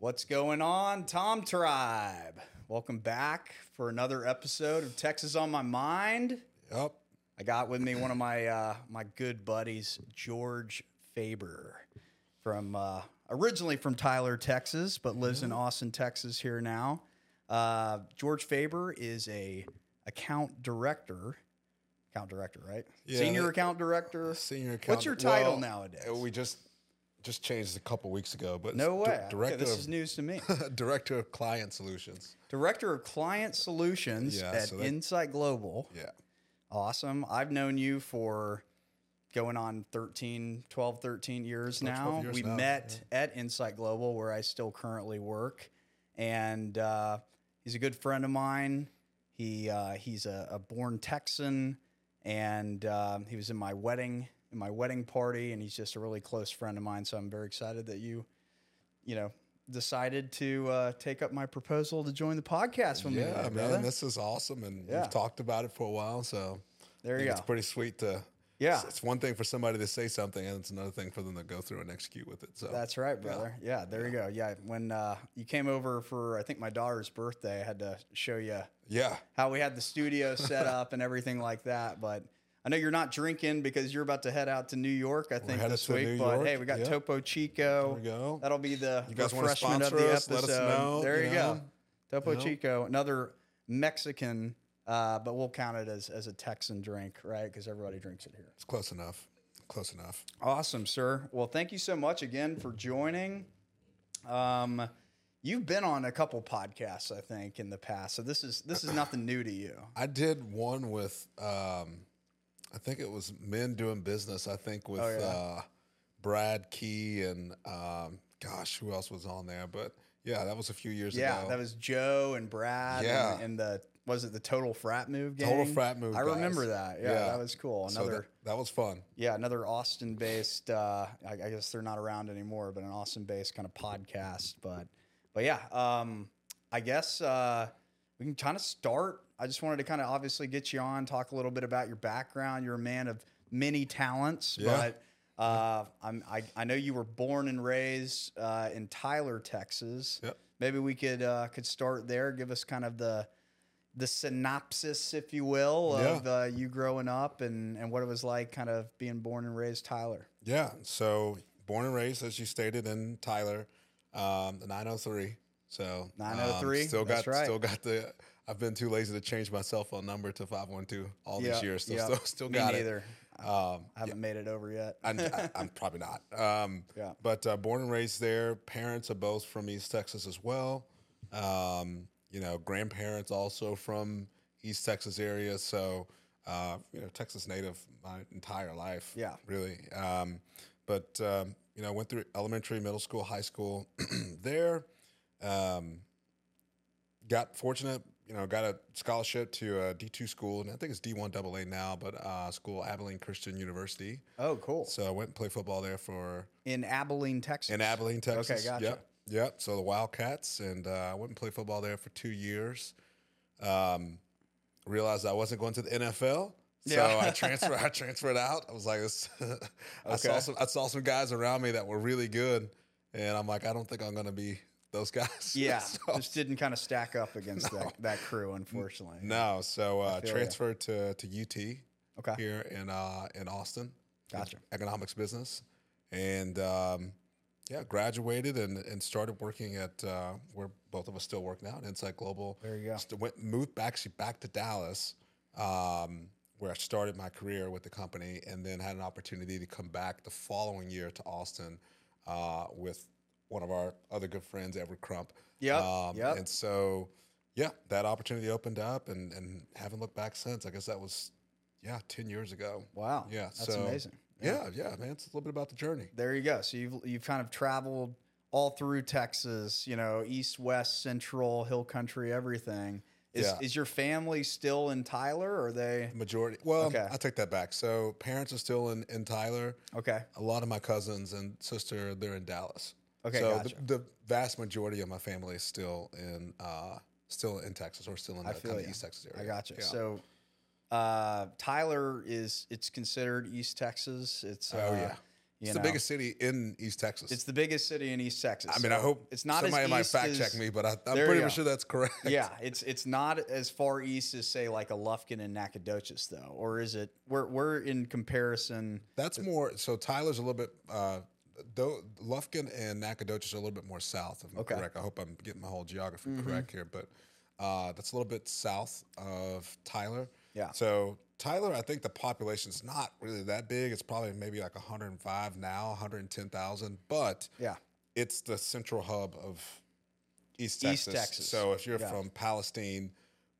What's going on, Tom Tribe? Welcome back for another episode of Texas on My Mind. Yep. I got with me one of my uh, my good buddies, George Faber, from uh, originally from Tyler, Texas, but lives in Austin, Texas here now. Uh, George Faber is a account director, account director, right? Yeah, Senior account director. Senior account. What's your title well, nowadays? We just just changed a couple weeks ago, but no way. di- director this of, is news to me. director of client solutions. Director of Client Solutions Yeah, at so that- Insight Global. Yeah. Awesome. I've known you for going on 13, 12, 13 years 12 now. years we now, met at Insight Global, where I still currently work. And uh, he's a good friend of mine. He uh, he's a, a born Texan, and um, he was in my wedding in my wedding party, and he's just a really close friend of mine. So I'm very excited that you, you know, decided to uh, take up my proposal to join the podcast with me. Yeah, man, brother. this is awesome, and Yeah. we've talked about it for a while. So There you go. It's pretty sweet to. Yeah. It's, it's one thing for somebody to say something, and it's another thing for them to go through and execute with it. So That's right, brother. Yeah, there you go. Yeah, when uh, you came over for I think my daughter's birthday, I had to show you yeah, how we had the studio set up and everything like that. But I know you're not drinking because you're about to head out to New York. I think this week. But York. hey, we got Yeah. Topo Chico. There we go. That'll be the You guys refreshment of the us? Episode. know, there you you go. know. Topo You know. Chico, another Mexican, uh, but we'll count it as as a Texan drink, right? Because everybody drinks it here. it's close enough. Close enough. Awesome, sir. Well, thank you so much again for joining. Um, you've been on a couple podcasts, I think, in the past, so this is this is nothing new to you. I did one with, um, I think it was Men Doing Business. I think with Oh, yeah. uh, Brad Key and um, gosh, who else was on there? But yeah, that was a few years Yeah, ago. Yeah, that was Joe and Brad. Yeah. and, and the was it the Total Frat Move gang? Total Frat Move I guys. remember that. Yeah, that was cool. So Another. that, that was fun. yeah, another Austin-based. Uh, I, I guess they're not around anymore, but an Austin-based kind of podcast. But, but yeah, um, I guess uh, we can kind of start. I just wanted to kind of obviously get you on, talk a little bit about your background. You're a man of many talents, Yeah. but uh, I'm, I, I know you were born and raised uh, in Tyler, Texas. Yep. Maybe we could uh, could start there. Give us kind of the the synopsis, if you will, of uh, you growing up and, and what it was like kind of being born and raised Tyler. Yeah. So born and raised, as you stated, in Tyler, um, the 903. So um, 903, still that's got right. still got the. I've been too lazy to change my cell phone number to 512 all Yeah, these years. Still, yeah. still, still Me got it. neither. Um, I haven't made it over yet. I, I, I'm probably not. Um, Yeah. But uh, born and raised there. Parents are both from East Texas as well. Um, you know, grandparents also from East Texas area. So, uh, you know, Texas native my entire life. Yeah. Really. Um, but, um, you know, went through elementary, middle school, high school there. Um, got fortunate, you know, got a scholarship to a D2 school, and I think it's D1 AA now, but uh, school, Abilene Christian University. oh, cool. So I went and played football there for In Abilene, Texas. in Abilene, Texas. Okay, gotcha. Yep, yep. So the Wildcats, and uh, I went and played football there for two years. Um, realized I wasn't going to the NFL, so Yeah. I transferred. I transferred out. I was like, this, I saw some. I saw some guys around me that were really good, and I'm like, I don't think I'm going to be those guys. Yeah, So- just didn't kind of stack up against that, that crew, unfortunately. no. So uh, transferred to to UT Okay. here in uh, in Austin. Gotcha. economics business, and um, yeah, graduated and, and started working at uh, where both of us still work now at Insight Global. There you go. St- went moved back actually back to Dallas, um, where I started my career with the company, and then had an opportunity to come back the following year to Austin uh, with one of our other good friends, Everett Crump. Yeah. Um, yep. And so, yeah, that opportunity opened up, and and haven't looked back since. I guess that was, yeah, ten years ago. Wow. Yeah, That's so- amazing. Yeah, yeah, man. It's a little bit about the journey. There you go. So you've you've kind of traveled all through Texas, you know, east, west, central, hill country, everything. Is Yeah. is your family still in Tyler? Or are they Majority. Well, Okay. I take that back. So parents are still in, in Tyler. okay? A lot of my cousins and sister, they're in Dallas. Okay, So gotcha. the, the vast majority of my family is still in uh, still in Texas or still in the kind of. East Texas area. I got you. Yeah. So uh, Tyler is it's considered East Texas. It's Oh, uh, yeah. You It's know? the biggest city in East Texas. It's the biggest city in East Texas. I mean, I hope it's not somebody might fact as, check me, but I, I'm pretty you much go. sure that's correct. Yeah, it's it's not as far east as say like a Lufkin and Nacogdoches though, or is it? We're we're in comparison. That's more. So Tyler's a little bit. Uh, though Lufkin and Nacogdoches are a little bit more south. If I'm Okay. correct, I hope I'm getting my whole geography Mm-hmm. correct here, but uh, that's a little bit south of Tyler. Yeah. So Tyler, I think the population's not really that big. It's probably maybe like 105 now, 110,000, but Yeah, it's the central hub of East East Texas. Texas. So if you're Yeah. from Palestine,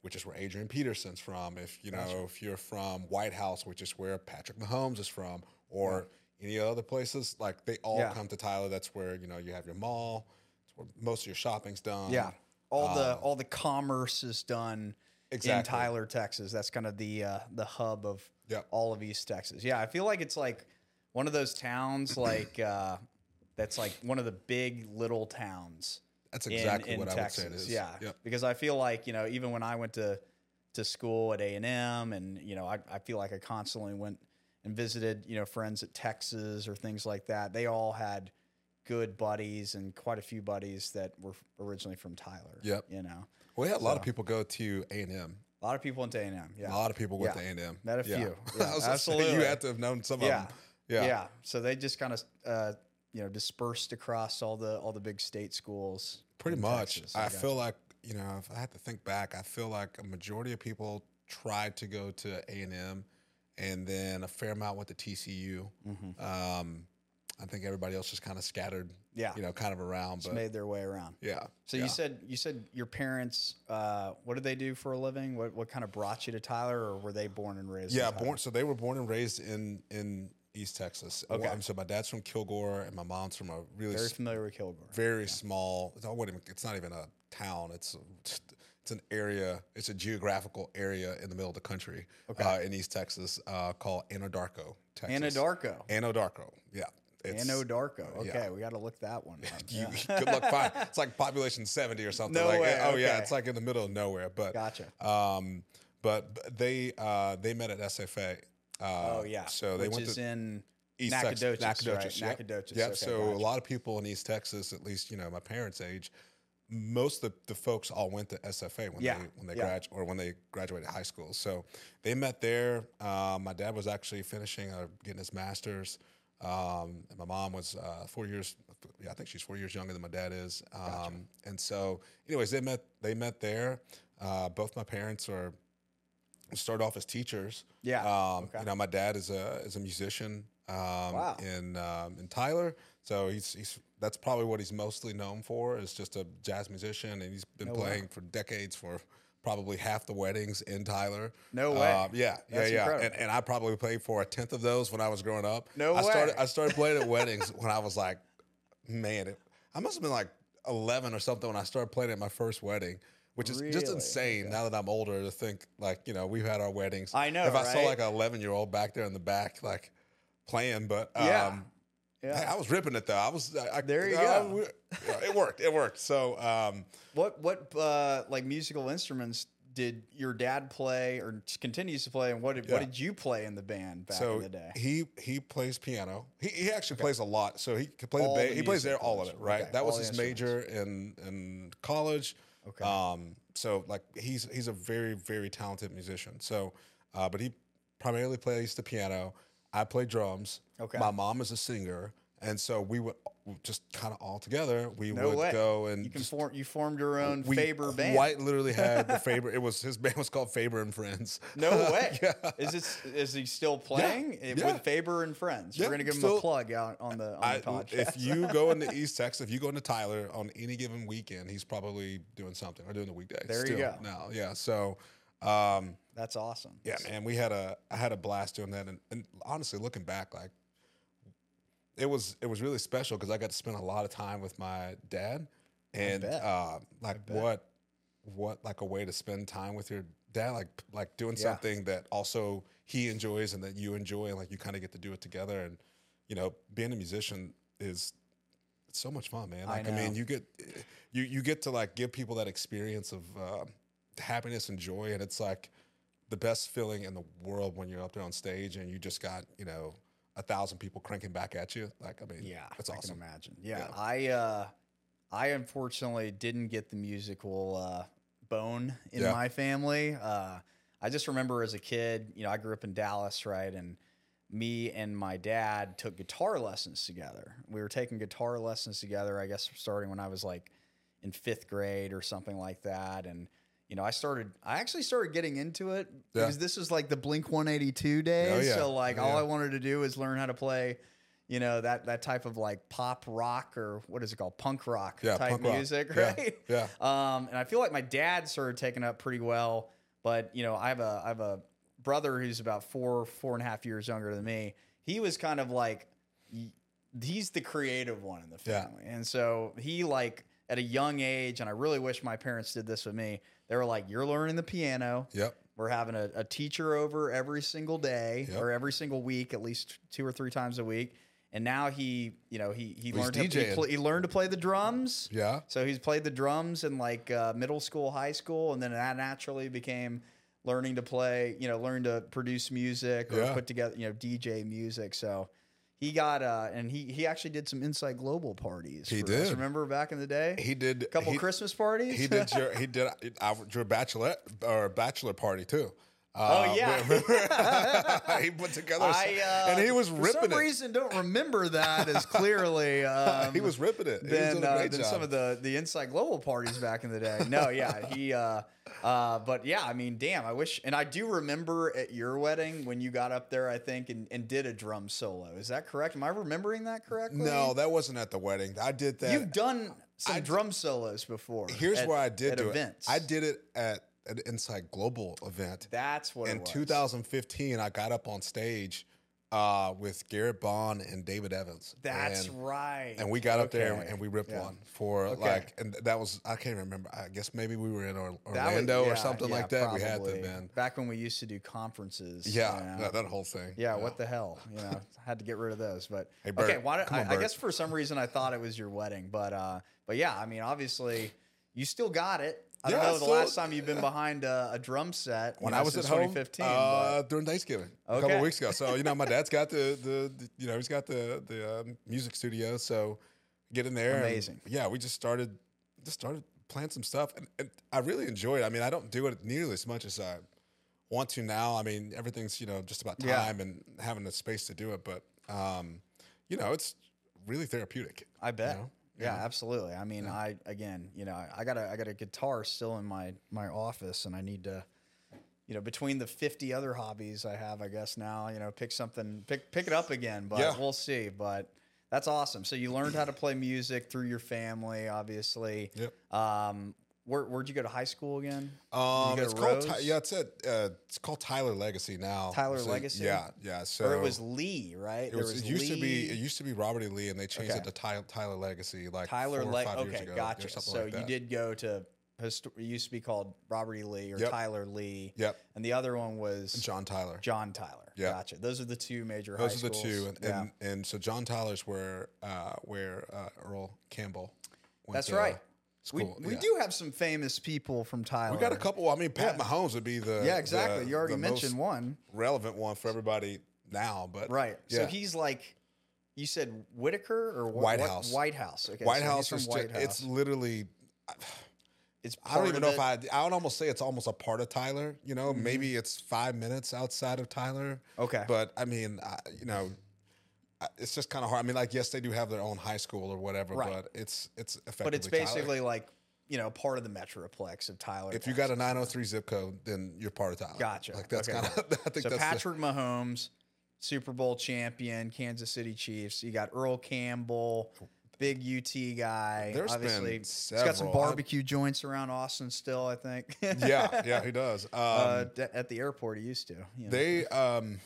which is where Adrian Peterson's from, if you know, if you're from White House, which is where Patrick Mahomes is from, or any other places, like they all Yeah. come to Tyler. That's where you know you have your mall. It's where most of your shopping's done. yeah. All the all the commerce is done in Tyler, Texas. That's kind of the uh, the hub of Yep. all of East Texas. Yeah, I feel like it's like one of those towns like uh, that's like one of the big little towns. That's exactly in what I would say it Texas. is. Yeah, Yep. because I feel like you know even when I went to to school at A and M, and you know I, I feel like I constantly went and visited you know friends at Texas or things like that. They all had good buddies and quite a few buddies that were originally from Tyler. Yep. you know We had a lot of people go to A and M. a lot of people went to A and M. Yeah, A lot of people went Yeah. to A and M. Met a few. Yeah, I absolutely. you had to have known some yeah. of them. Yeah. yeah. So they just kind of uh, you know dispersed across all the all the big state schools. Pretty much. Texas. I gotcha. feel like you know, if I had to think back, I feel like a majority of people tried to go to A and M, and then a fair amount went to TCU. Um, I think everybody else just kind of scattered. Mm-hmm. Yeah. you know, kind of around. just But made their way around. yeah. So yeah. you said you said your parents. Uh, what did they do for a living? What what kind of brought you to Tyler, or were they born and raised? yeah, born. So they were born and raised in in East Texas. Okay. So my dad's from Kilgore, and my mom's from a really Very familiar with Kilgore. very small. It's, I wouldn't even, it's not even a town. It's it's an area. It's a geographical area in the middle of the country Okay. uh, in East Texas uh, called Anadarko, Texas. Anadarko. Anadarko. Yeah. It's, Anadarko. Okay, yeah. we got to look that one up. You, Yeah. good luck finding. It's like population seventy or something. No like, way, Oh yeah, it's like in the middle of nowhere. But Gotcha. um, but they uh, they met at SFA. Uh, Oh yeah. So they Which went is to in East Nacogdoches, Texas, right? Nacogdoches, yep. Nacogdoches, Yep. okay, so a lot of people in East Texas, at least you know my parents' age, most of the, folks all went to SFA when Yeah, they when they yeah. grad or when they graduated high school. So they met there. Um, my dad was actually finishing uh, getting his master's. Um, my mom was uh, four years. Yeah, I think she's four years younger than my dad is. Um, And so, anyways, they met. They met there. Uh, both my parents are started off as teachers. Yeah, Um, okay. You know, my dad is a is a musician. Um, Wow. In um, in Tyler, so he's he's that's probably what he's mostly known for is just a jazz musician, and he's been No way. playing for decades for probably half the weddings in Tyler. No way. Um, yeah, That's yeah, yeah. And, and I probably played for a tenth of those when I was growing up. No I started. I started playing at weddings when I was like, man, it, I must have been like eleven or something when I started playing at my first wedding. Which is just Really? insane now that I'm older to think like you know we've had our weddings. I know, If I saw like an 11 year old back there in the back like playing, but um, Yeah. Yeah. I was ripping it though. I was I, I- There you I- go. it worked. It worked. So um, What what uh, like musical instruments did your dad play or continues to play, and what did what did you play in the band back so in the day? he he plays piano. He, he actually plays a lot. So he could play All the the bass. He plays there all of it. Right. Okay, That was all the his major in in college. Okay. Um. So like he's he's a very very talented musician. So, uh, but he primarily plays the piano. I play drums. Okay. My mom is a singer, and so we would just kind of all together. We No would way. go and you can just form you formed your own Faber band. quite literally had the Faber. It was his band was called Faber and Friends. No way. yeah. Is this is he still playing eh, yeah. with Faber and Friends? Yeah, We're gonna give him still- a plug out on the on I, the podcast. if you go into East Texas, if you go into Tyler on any given weekend, he's probably doing something or doing the weekdays. There you go. Now, yeah. So, um, That's awesome. yeah, man, we had a I had a blast doing that, and, and honestly, looking back, like it was it was really special because I got to spend a lot of time with my dad, and uh, like what what like a way to spend time with your dad, like like doing Yeah. something that also he enjoys and that you enjoy, and like you kind of get to do it together, and you know, being a musician is it's so much fun, man. I Like I, mean, you get you you get to like give people that experience of uh, happiness and joy, and it's like the best feeling in the world when you're up there on stage and you just got you know a thousand people cranking back at you. Like, I mean, Yeah, that's I awesome. can imagine. Yeah, Yeah. I uh, I unfortunately didn't get the musical uh, bone in Yeah. my family. Uh, I just remember as a kid, you know, I grew up in Dallas, right, and me and my dad took guitar lessons together. We were taking guitar lessons together, I guess, starting when I was like in fifth grade or something like that, and. You know, I started. I actually started getting into it Yeah. because this was like the Blink One Eighty Two days. Oh, yeah. So like, Oh, all yeah. I wanted to do is learn how to play you know that that type of like pop rock or what is it called punk rock type punk music Yeah, right yeah. um and i feel like my dad started taking up pretty well but you know i have a i have a brother who's about four four and a half years younger than me he was kind of like he's the creative one in the family and so he like at a young age and i really wish my parents did this with me they were like you're learning the piano Yep. we're having a, a teacher over every single day Yep. or every single week, at least two or three times a week. And now he, you know, he he He's learned to, he, pl- he learned to play the drums. Yeah. So he's played the drums in like uh, middle school, high school, and then that naturally became learning to play, you know, learn to produce music or Yeah. put together, you know, DJ music. So he got uh and he he actually did some Insight Global parties. He for us. did. Remember back in the day? He did a couple he, Christmas parties. He did your he did our, your bachelor or bachelor party too. Oh Uh, yeah. he put together, I uh, and he was for some it. reason don't remember that as clearly. Um, he was ripping it. He was than, uh, than some of the the Insight Global parties back in the day. No, yeah, he. Uh, uh, but yeah, I mean, damn, I wish, and I do remember at your wedding when you got up there, I think, and, and did a drum solo. Is that correct? Am I remembering that correctly? no, that wasn't at the wedding. I did that. you've done some I- drum solos before. Here's at- where I did at do events. it. I did it at an Insight Global event That's what in it was. 2015. I got up on stage uh, with Garrett Bond and David Evans. That's and, right. And we got up there and we ripped Yeah. one for Okay. like, and that was I can't remember. I guess maybe we were in Or- That was- Orlando yeah, or something yeah, like that. We had to probably. have been. back when we used to do conferences. Yeah, you know. that, whole thing. Yeah, what the hell? You know, had to get rid of those. But Hey, Bert, okay, why don't, on, I, I guess for some reason I thought it was your wedding, but uh, but yeah, I mean, obviously you still got it. I don't Yeah, know the still- last time you've been behind a, a drum set when know, I was at home 2015. uh, during Thanksgiving a couple of weeks ago. So you know, my dad's got the, the, the you know he's got the the um, music studio. So get in there. and, Amazing. yeah, we just started just started playing some stuff, and, and I really enjoy it. I mean, I don't do it nearly as much as I want to now. I mean, everything's you know just about Yeah. time and having the space to do it. But um, you know, it's really therapeutic. I bet. know? Yeah, absolutely. I mean, I again, you know, I got a I got a guitar still in my my office, and I need to, you know, between the fifty other hobbies I have, I guess now, you know, pick something, pick pick it up again. But Yeah. we'll see. But that's awesome. So you learned how to play music through your family, obviously. Yep. Um, where where'd you go to high school again? Um, it's called Ty- yeah, it's at uh, it's called Tyler Legacy now. Tyler So, Legacy? Yeah, yeah. So or it was Lee, right? It, was, it used to be it used to be Robert E. Lee, and they changed Okay. it to Ty, Tyler Legacy like Tyler four or Le- five years Okay, ago, or gotcha. So like you did go to. histo- It used to be called Robert E. Lee or Yep. Tyler Lee. Yep, And the other one was John Tyler. John Tyler. Yeah. Gotcha. Those are the two major Those are the schools. two, and yeah. and, and so John Tyler's where uh, where uh, Earl Campbell. Went That's to right. We, School. we yeah. do have some famous people from Tyler. We got a couple. I mean, Pat Yeah. Mahomes would be the Yeah, exactly. the- you already mentioned one. relevant one for everybody now. But Right. So he's like, you said Whitaker or what, White what- House. White House. Okay. White so House from is White House. it's literally It's I don't even of know if. I. I would almost say it's almost a part of Tyler. You know, Mm-hmm. maybe it's five minutes outside of Tyler. Okay. But I mean, I, you know, I- it's just kind of hard. I mean, like, yes, they do have their own high school or whatever, Right. but it's it's effectively. but it's Tyler. basically like, you know, part of the metroplex of Tyler. if you got a 903 zip code, then you're part of Tyler. Gotcha. Like that's Okay, kind of. I think so that's the- Patrick Mahomes, Super Bowl champion, Kansas City Chiefs. You got Earl Campbell, big UT guy. There's been Obviously, he's got some several. Barbecue joints around Austin still. I think. yeah, yeah, he does. Um, uh, d- at the airport, he used to. you know. They, um,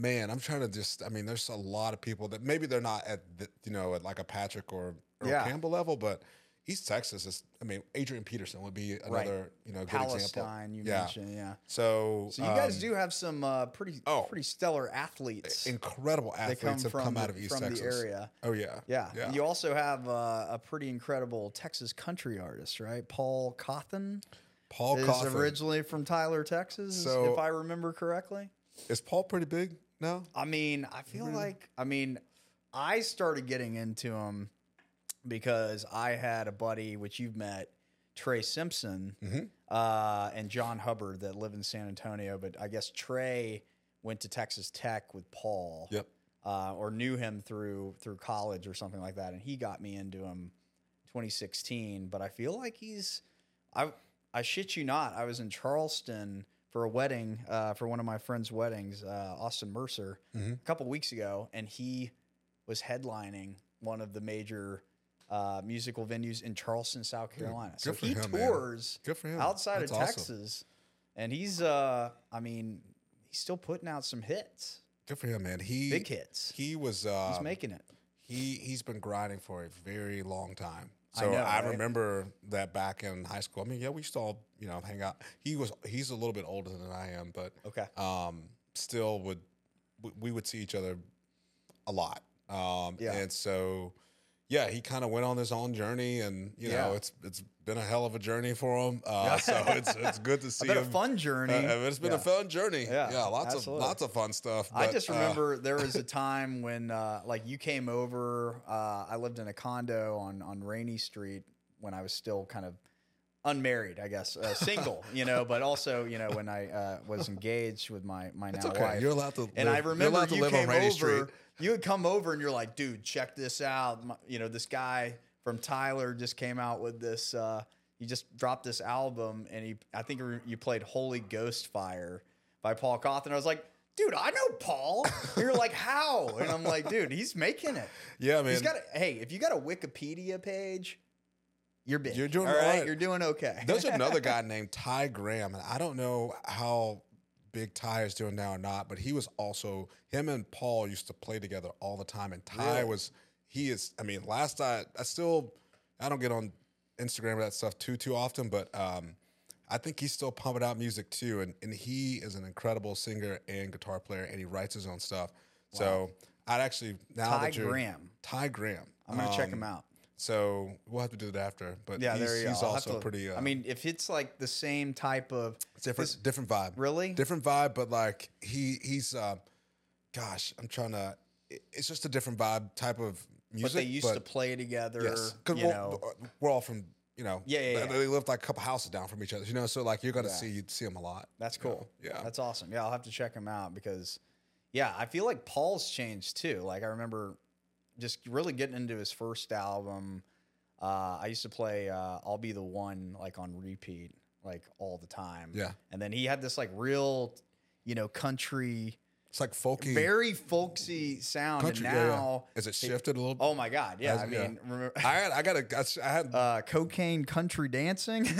man, I'm trying to just. I mean, there's a lot of people that maybe they're not at the, you know at like a Patrick or, or Yeah. Campbell level, but East Texas is. I mean, Adrian Peterson would be another you know good example. Palestine, you Yeah. mentioned, yeah. So, So you guys um, do have some uh, pretty oh. pretty stellar athletes incredible athletes come have from come out of East from Texas. the area. Oh yeah, Yeah. yeah. You also have uh, a pretty incredible Texas country artist, right? Paul Cauthen Paul is Cauthen. originally from Tyler, Texas, So- if I remember correctly. is Paul pretty big? No. I mean, I feel like I mean, I started getting into them because I had a buddy which you've met, Trey Simpson, Mm-hmm. uh, and John Hubbard that live in San Antonio. But I guess Trey went to Texas Tech with Paul, Yep. uh, or knew him through through college or something like that, and he got me into him 2016. But I feel like he's I I shit you not. I was in Charleston for a wedding uh, for one of my friends' weddings, uh, Austin Mercer, Mhm. a couple weeks ago, and he was headlining one of the major uh, musical venues in Charleston, South Carolina. so he him, tours Good for him. outside That's of awesome. Texas, and he's uh, I mean, he's still putting out some hits, Good for him, man. He big hits. He was. Uh, He's making it. he he's been grinding for a very long time. I So I, know, right? remember that back in high school. I mean, yeah, we used to all you know hang out. He was he's a little bit older than I am, but Okay. um, still would we- we would see each other a lot. Um, Yeah. and so yeah, he kind of went on his own journey, and you know it's it's been a hell of a journey for him. Uh, so it's it's good to I see bet a fun journey. Uh, it's been Yeah. a fun journey. Yeah, Yeah, lots absolutely. of lots of fun stuff. I but, just uh, remember there was a time when, uh, like, you came over. Uh, I lived in a condo on on Rainey Street when I was still kind of unmarried, I guess, uh, single, you know, but also, you know, when I uh, was engaged with my my it's now okay. wife. You're allowed to. and live, I you're remember allowed to you live came over. Street. You would come over and you're like, dude, check this out. My- you know, this guy from Tyler just came out with this. Uh, he just dropped this album, and he, I think you played "Holy Ghost Fire" by Paul Cauthen. I was like, dude, I know Paul. And you're like, how? And I'm like, dude, he's making it. Yeah, man. He's got a, hey, if you got a Wikipedia page, you're big. You're doing all right. right. You're doing okay. There's another guy named Ty Graham, and I don't know how big Ty is doing now or not, but he was also him and Paul used to play together all the time, and Ty Really? was he is. I mean, last I I still I don't get on Instagram or that stuff too too often, but um, I think he's still pumping out music too, and and he is an incredible singer and guitar player, and he writes his own stuff. So I'd actually now Ty that you're Graham. Ty Graham, I'm gonna check Um, him out. So we'll have to do that after, but Yeah, he's, there you go. he's also to- pretty. Uh, I mean, if it's like the same type of it's different, different vibe. Really? different vibe, but like he he's, uh, gosh, I'm trying to. It's just a different vibe type of music. but they used to play together. yes, because you we're, know, we're all from you know. Yeah, yeah, They, yeah. they lived like a couple houses down from each other, you know. So like you're gonna Yeah. see you see them a lot. that's you know? cool. Yeah, that's awesome. Yeah, I'll have to check him out because, yeah, I feel like Paul's changed too. Like I remember just really getting into his first album. Uh, I used to play uh, "I'll Be the One" like on repeat, like all the time. Yeah. and then he had this like real, you know, country, it's like folky. very folksy sound, country. and yeah, yeah. now, Is it shifted a little? oh my god, yeah. I yeah. mean, remember, I had I got a I had uh, cocaine country dancing.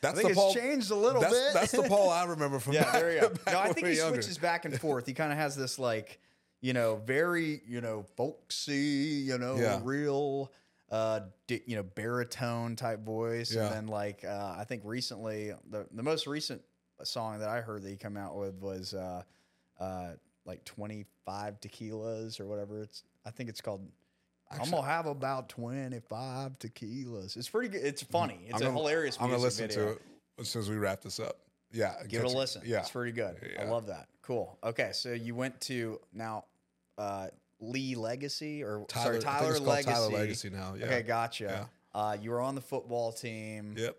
That's the it's Paul. changed a little that's, bit. that's the Paul I remember from. Yeah, back, there you go. No, I think he younger. switches back and forth. He kind of has this like, you know, very, you know, folksy, you know, Yeah. real, uh, di- you know, baritone type voice. Yeah. And then like, uh, I think recently, the the most recent song that I heard that he come out with was, uh, uh, like twenty five tequilas or whatever. It's I think it's called. I'm gonna have about twenty five tequilas. It's pretty good. It's funny. It's I'm a gonna- hilarious. I'm gonna listen video. to it as soon as we wrap this up. Yeah, Give it a listen. Yeah, It's pretty good. I love that. Cool. Okay, so you went to now uh, Lee Legacy or Tyler, sorry Tyler Legacy. Tyler Legacy now. Yeah. Okay, gotcha. Uh, you were on the football team. Yep.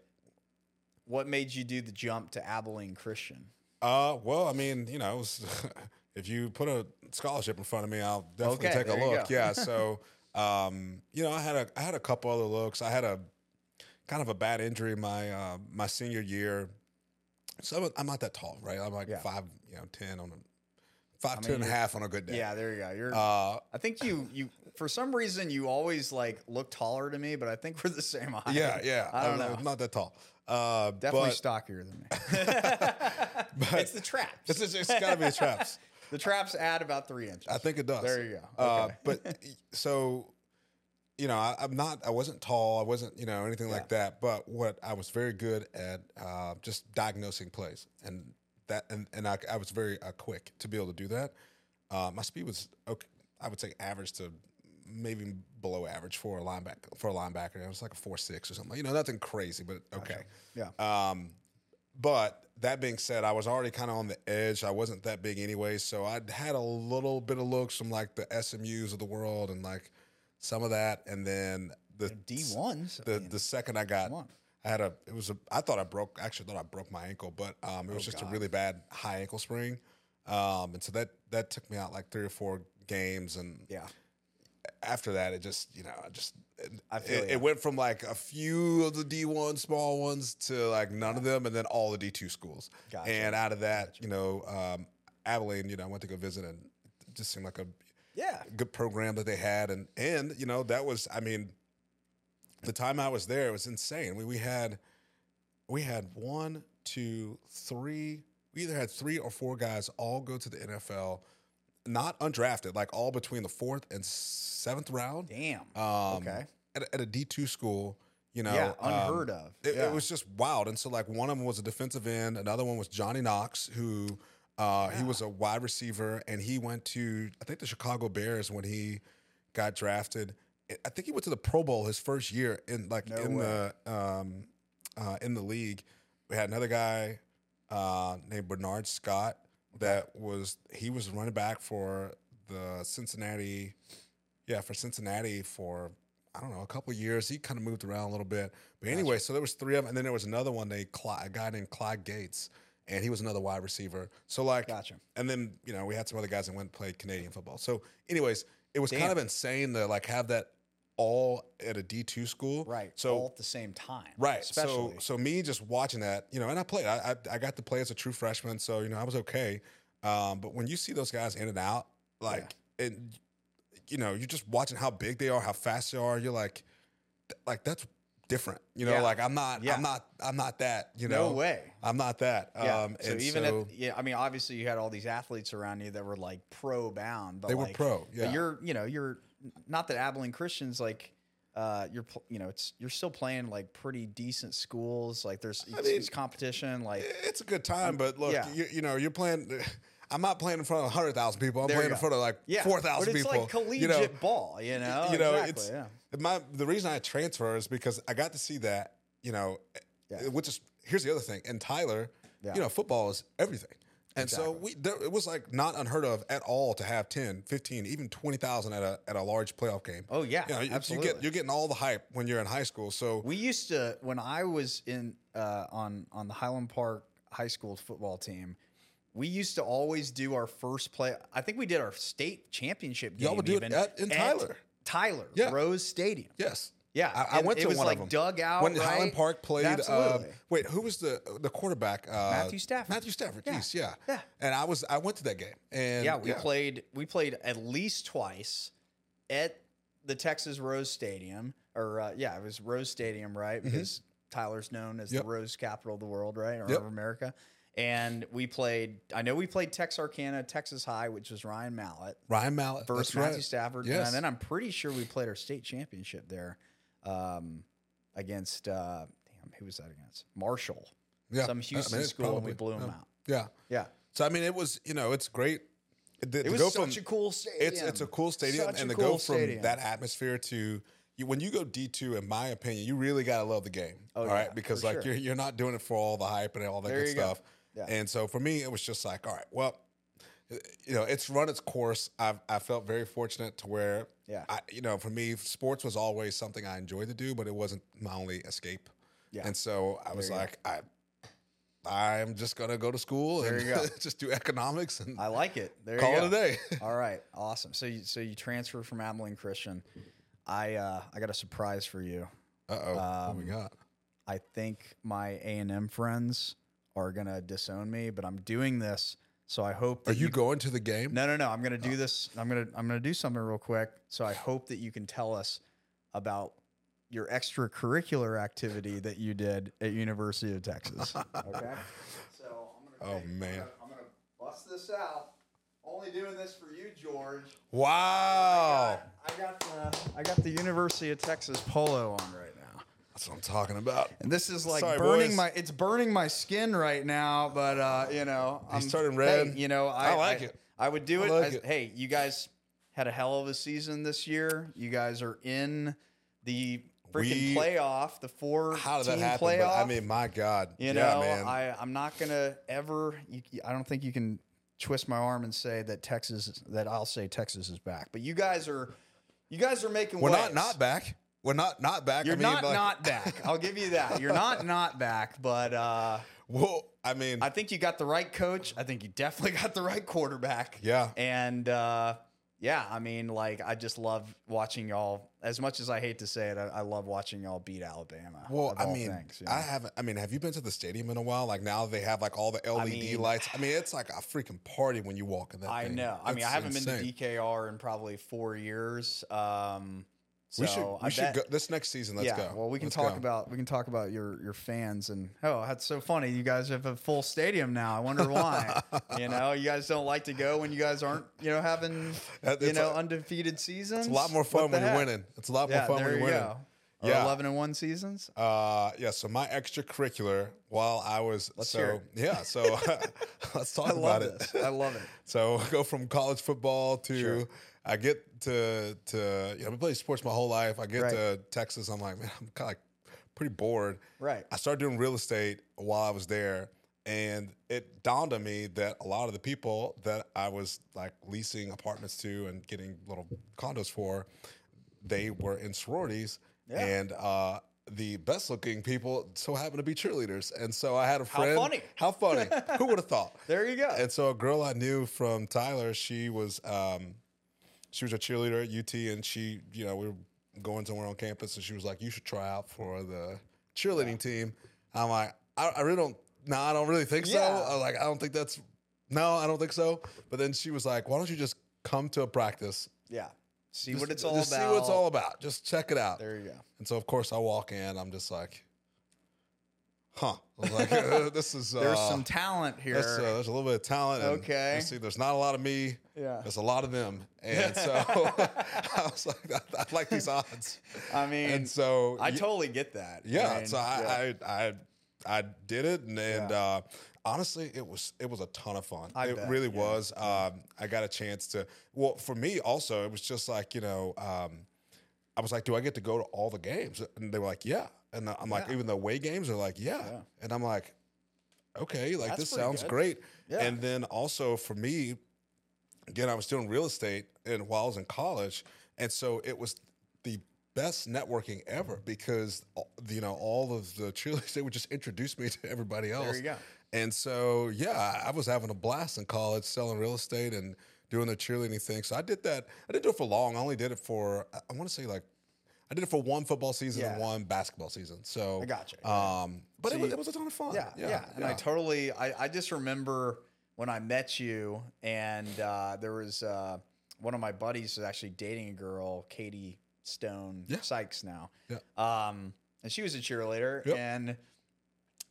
What made you do the jump to Abilene Christian? Uh, well, I mean, you know, it was, if you put a scholarship in front of me, I'll definitely Okay, take a look. Yeah. So, um, you know, I had a I had a couple other looks. I had a kind of a bad injury my uh, my senior year. So I'm- I'm not that tall, right? I'm like Yeah. five, you know, ten on a five, I mean, and a you're- half on a good day. Yeah, there you go. You're. Uh, I think you you for some reason you always like look taller to me, but I think we're the same height. yeah, yeah. I don't I'm know. Not that tall. Uh, Definitely but stockier than me. it's the traps. it's, it's, it's got to be the traps. the traps add about three inches. I think it does. There you go. Uh, Okay. but so, you know, I, I'm not. I wasn't tall. I wasn't, you know, anything like that. But what I was very good at, uh, just diagnosing plays, and that, and and I, I was very uh, quick to be able to do that. Uh, my speed was, okay, I would say, average to maybe below average for a linebacker. For a linebacker, it was like a four six or something. You know, nothing crazy, but okay. Yeah. Um, but that being said, I was already kind of on the edge. I wasn't that big anyway, so I had a little bit of looks from like the SMU's of the world and like some of that, and then the D ones. the the second I got. I had a it was a I thought I broke actually thought I broke my ankle, but um, it was just a really bad high ankle sprain, um, and so that that took me out like three or four games, and Yeah. after that it just you know I just it, I feel it, ya. it went from like a few of the D one small ones to like none of them, and then all the D two schools, Gotcha. and out of that you know um, Abilene, you know I went to go visit and it just seemed like a Yeah. good program that they had, and and you know that was I mean, the time I was there it was insane. We we had we had one, two, three. We either had three or four guys all go to the NFL, not undrafted, like all between the fourth and seventh round. Damn. Um, Okay. At, at a D two school, you know, yeah. um, Unheard of. it, yeah. it was just wild. And so, like, one of them was a defensive end. Another one was Johnny Knox, who uh, he was a wide receiver, and he went to I think the Chicago Bears when he got drafted. I think he went to the Pro Bowl his first year in like No in way. the um, uh, in the league. We had another guy uh, named Bernard Scott that was he was running back for the Cincinnati, yeah, for Cincinnati for I don't know a couple of years. He kind of moved around a little bit, but anyway, so there was three of them, and then there was another one They a guy named Clyde Gates, and he was another wide receiver. So like, Gotcha. and then you know we had some other guys that went and played Canadian football. So, anyways, it was kind of insane to like have that all at a D two school, right. So all at the same time. Right. Especially. So so me just watching that, you know, and I played. I I, I got to play as a true freshman, so you know I was okay. Um, but when you see those guys in and out, like, and you know, you're just watching how big they are, how fast they are. You're like, like that's different. You know, Yeah. like I'm not, Yeah. I'm not, I'm not that. You know, No way. I'm not that. Yeah. Um, so even so, if yeah, I mean, obviously you had all these athletes around you that were like pro bound, but They were pro, yeah. But you're, you know, you're not that Abilene Christians like. Uh, you're you know it's you're still playing like pretty decent schools like there's it's, mean, it's competition like it's a good time, but look, yeah. you, you know, you're playing. I'm not playing in front of hundred thousand people. I'm There playing in front of like yeah four thousand people it's like collegiate you know, ball you know you know, exactly, it's yeah. My the reason I transfer is because I got to see that, you know, Yeah. which is here's the other thing. In Tyler, Yeah. you know, football is everything. And so we there, it was like not unheard of at all to have 10, 15, even 20,000 at a at a large playoff game. Oh, yeah, You know, you- you absolutely. get you're getting all the hype when you're in high school. So We used to when I was in uh, on on the Highland Park High School football team. We used to always do our first play. I think we did our state championship game. Y'all would do it at- in Tyler. Tyler, Yeah. Rose Stadium. yes. Yeah, I, I went it to was one like of them. dug out, when Highland? Park played. Uh, wait, who was the the quarterback? Uh, Matthew Stafford. Matthew Stafford. Yeah. Yes, yeah, Yeah. And I was I went to that game, and Yeah, we played. We played at least twice at the Texas Rose Stadium, or uh, yeah, it was Rose Stadium, right? Because Tyler's known as Mm-hmm. Yep. the Rose capital of the world, right, or Yep. of America. And we played. I know we played Texarkana, Texas High, which was Ryan Mallett Ryan Mallett versus Matthew right. Stafford, Yes. and then I'm pretty sure we played our state championship there um, against. Uh, damn, who was that against? Marshall, Yeah, some I Houston mean, it's school, and we probably- blew them yeah. out. Yeah. Yeah, So I mean, it was you know, it's great. The, it was go such from, a cool stadium. It's it's a cool stadium, Such and to cool go from stadium. that atmosphere to you, when you go D two, in my opinion, you really gotta love the game. Oh, all yeah, right, because like sure. you're you're not doing it for all the hype and all that There good stuff. go. Yeah. And so for me, it was just like, all right, well, you know, it's run its course. I've I felt very fortunate to where, Yeah. I, you know, for me, sports was always something I enjoyed to do, but it wasn't my only escape. Yeah. And so I was go. like, I. I'm just gonna go to school There and just do economics and I like it. There call you it a day. All right, awesome. So you so you transfer from Abilene Christian. I uh, I got a surprise for you. Uh oh, what Um, we got? I think my A and M friends are gonna disown me, but I'm doing this, so I hope. Are That you going to the game? No, no, no. I'm gonna do oh. this. I'm gonna I'm gonna do something real quick. So I hope that you can tell us about your extracurricular activity that you did at University of Texas. Okay. So I'm gonna. Oh, take- I'm man. gonna- I'm gonna bust this out. Only doing this for you, George. Wow, I got the I got the University of Texas polo on right. That's what I'm talking about. And this is like Sorry, burning boys. my it's burning my skin right now, but uh, you know, I'm turning red. hey, you know, I, I like it. I would do I it. like as- it. Hey, you guys had a hell of a season this year. You guys are in the freaking We- playoff, the four How did that team happen? playoff. But, I mean, my God. you yeah, know, man. I I'm not gonna ever. You, I don't think you can twist my arm and say that Texas that I'll say Texas is back. But you guys are, you guys are making. We're not waves. not back. We're not not back. You're I mean, not like, not back. I'll give you that. You're not not back, but uh, Well, I mean, I think you got the right coach. I think you definitely got the right quarterback. Yeah. And uh, yeah, I mean, like I just love watching y'all. As much as I hate to say it, I, I love watching y'all beat Alabama. well, I mean, things, you know? I haven't. I mean, have you been to the stadium in a while? Like now they have like all the LED mean- lights. I mean, it's like a freaking party when you walk in that. I thing. know. I mean, I haven't insane. been to DKR in probably four years. Um, so We should. We I should go this next season. Let's yeah. go. Well, we can Let's talk go. about we can talk about your your fans and oh, that's so funny. You guys have a full stadium now. I wonder why. you know, you guys don't like to go when you guys aren't you know having That- you know a- undefeated seasons. It's a lot more fun when you're winning. It's a lot more fun when you you're winning. go. Or Yeah. eleven and one seasons. Uh, yeah. So my extracurricular while I was Let's so yeah. So let's talk I about love it. this. I love it. So go from college football to Sure. I get to to you know, I've played sports my whole life. I get Right. to Texas. I'm like, man, I'm kind of like pretty bored. Right. I started doing real estate while I was there, and it dawned on me that a lot of the people that I was like leasing apartments to and getting little condos for, they were in sororities, Yeah. and uh, the best looking people so happened to be cheerleaders. And so I had a friend. How funny. How funny! Who would have thought? There you go. And so a girl I knew from Tyler, she was um, she was a cheerleader at UT, and she, you know, we were going somewhere on campus, and she was like, "You should try out for the cheerleading team." I'm like, I, I really don't. No, I don't really think so. I was like, I don't think that's. No, I don't think so. But then she was like, "Why don't you just come to a practice? yeah. See Just- what it's all just about. See what it's all about. Just check it out." There you go. And so, of course, I walk in. I'm just like, "Huh." Like, uh, "This is." There's uh, some talent here. Uh, there's a little bit of talent. And Okay. you See, there's not a lot of me. Yeah. There's a lot of them. And so I was like, I, I like these odds. I mean, And so, I totally get that. yeah. mean, so I, I, I, I did it. And, and Yeah. uh, honestly, it was, it was a ton of fun. I it bet, really yeah. was. Um, I got a chance to, well, for me also, it was just like, you know, um, I was like, do I get to go to all the games? And they were like, yeah. And I'm like, Yeah. even the away games, they're like, yeah. Yeah. And I'm like, okay, like That's this sounds good. great. Yeah. And then also for me, again, I was doing real estate and while I was in college, and so it was the best networking ever because uh, you know all of the cheerleaders they would just introduce me to everybody else. you go. And so yeah, I was having a blast in college selling real estate and doing the cheerleading thing. So I did that. I didn't do it for long. I only did it for I- want to say like. I did it for one football season and one basketball season. So I gotcha. Um, but So it, was, it was a ton of fun. Yeah, yeah, And I totally, I, I just remember when I met you, and uh, there was uh, one of my buddies was actually dating a girl, Katie Stone Yeah. Sykes now. Yeah. Um, and she was a cheerleader, Yep. and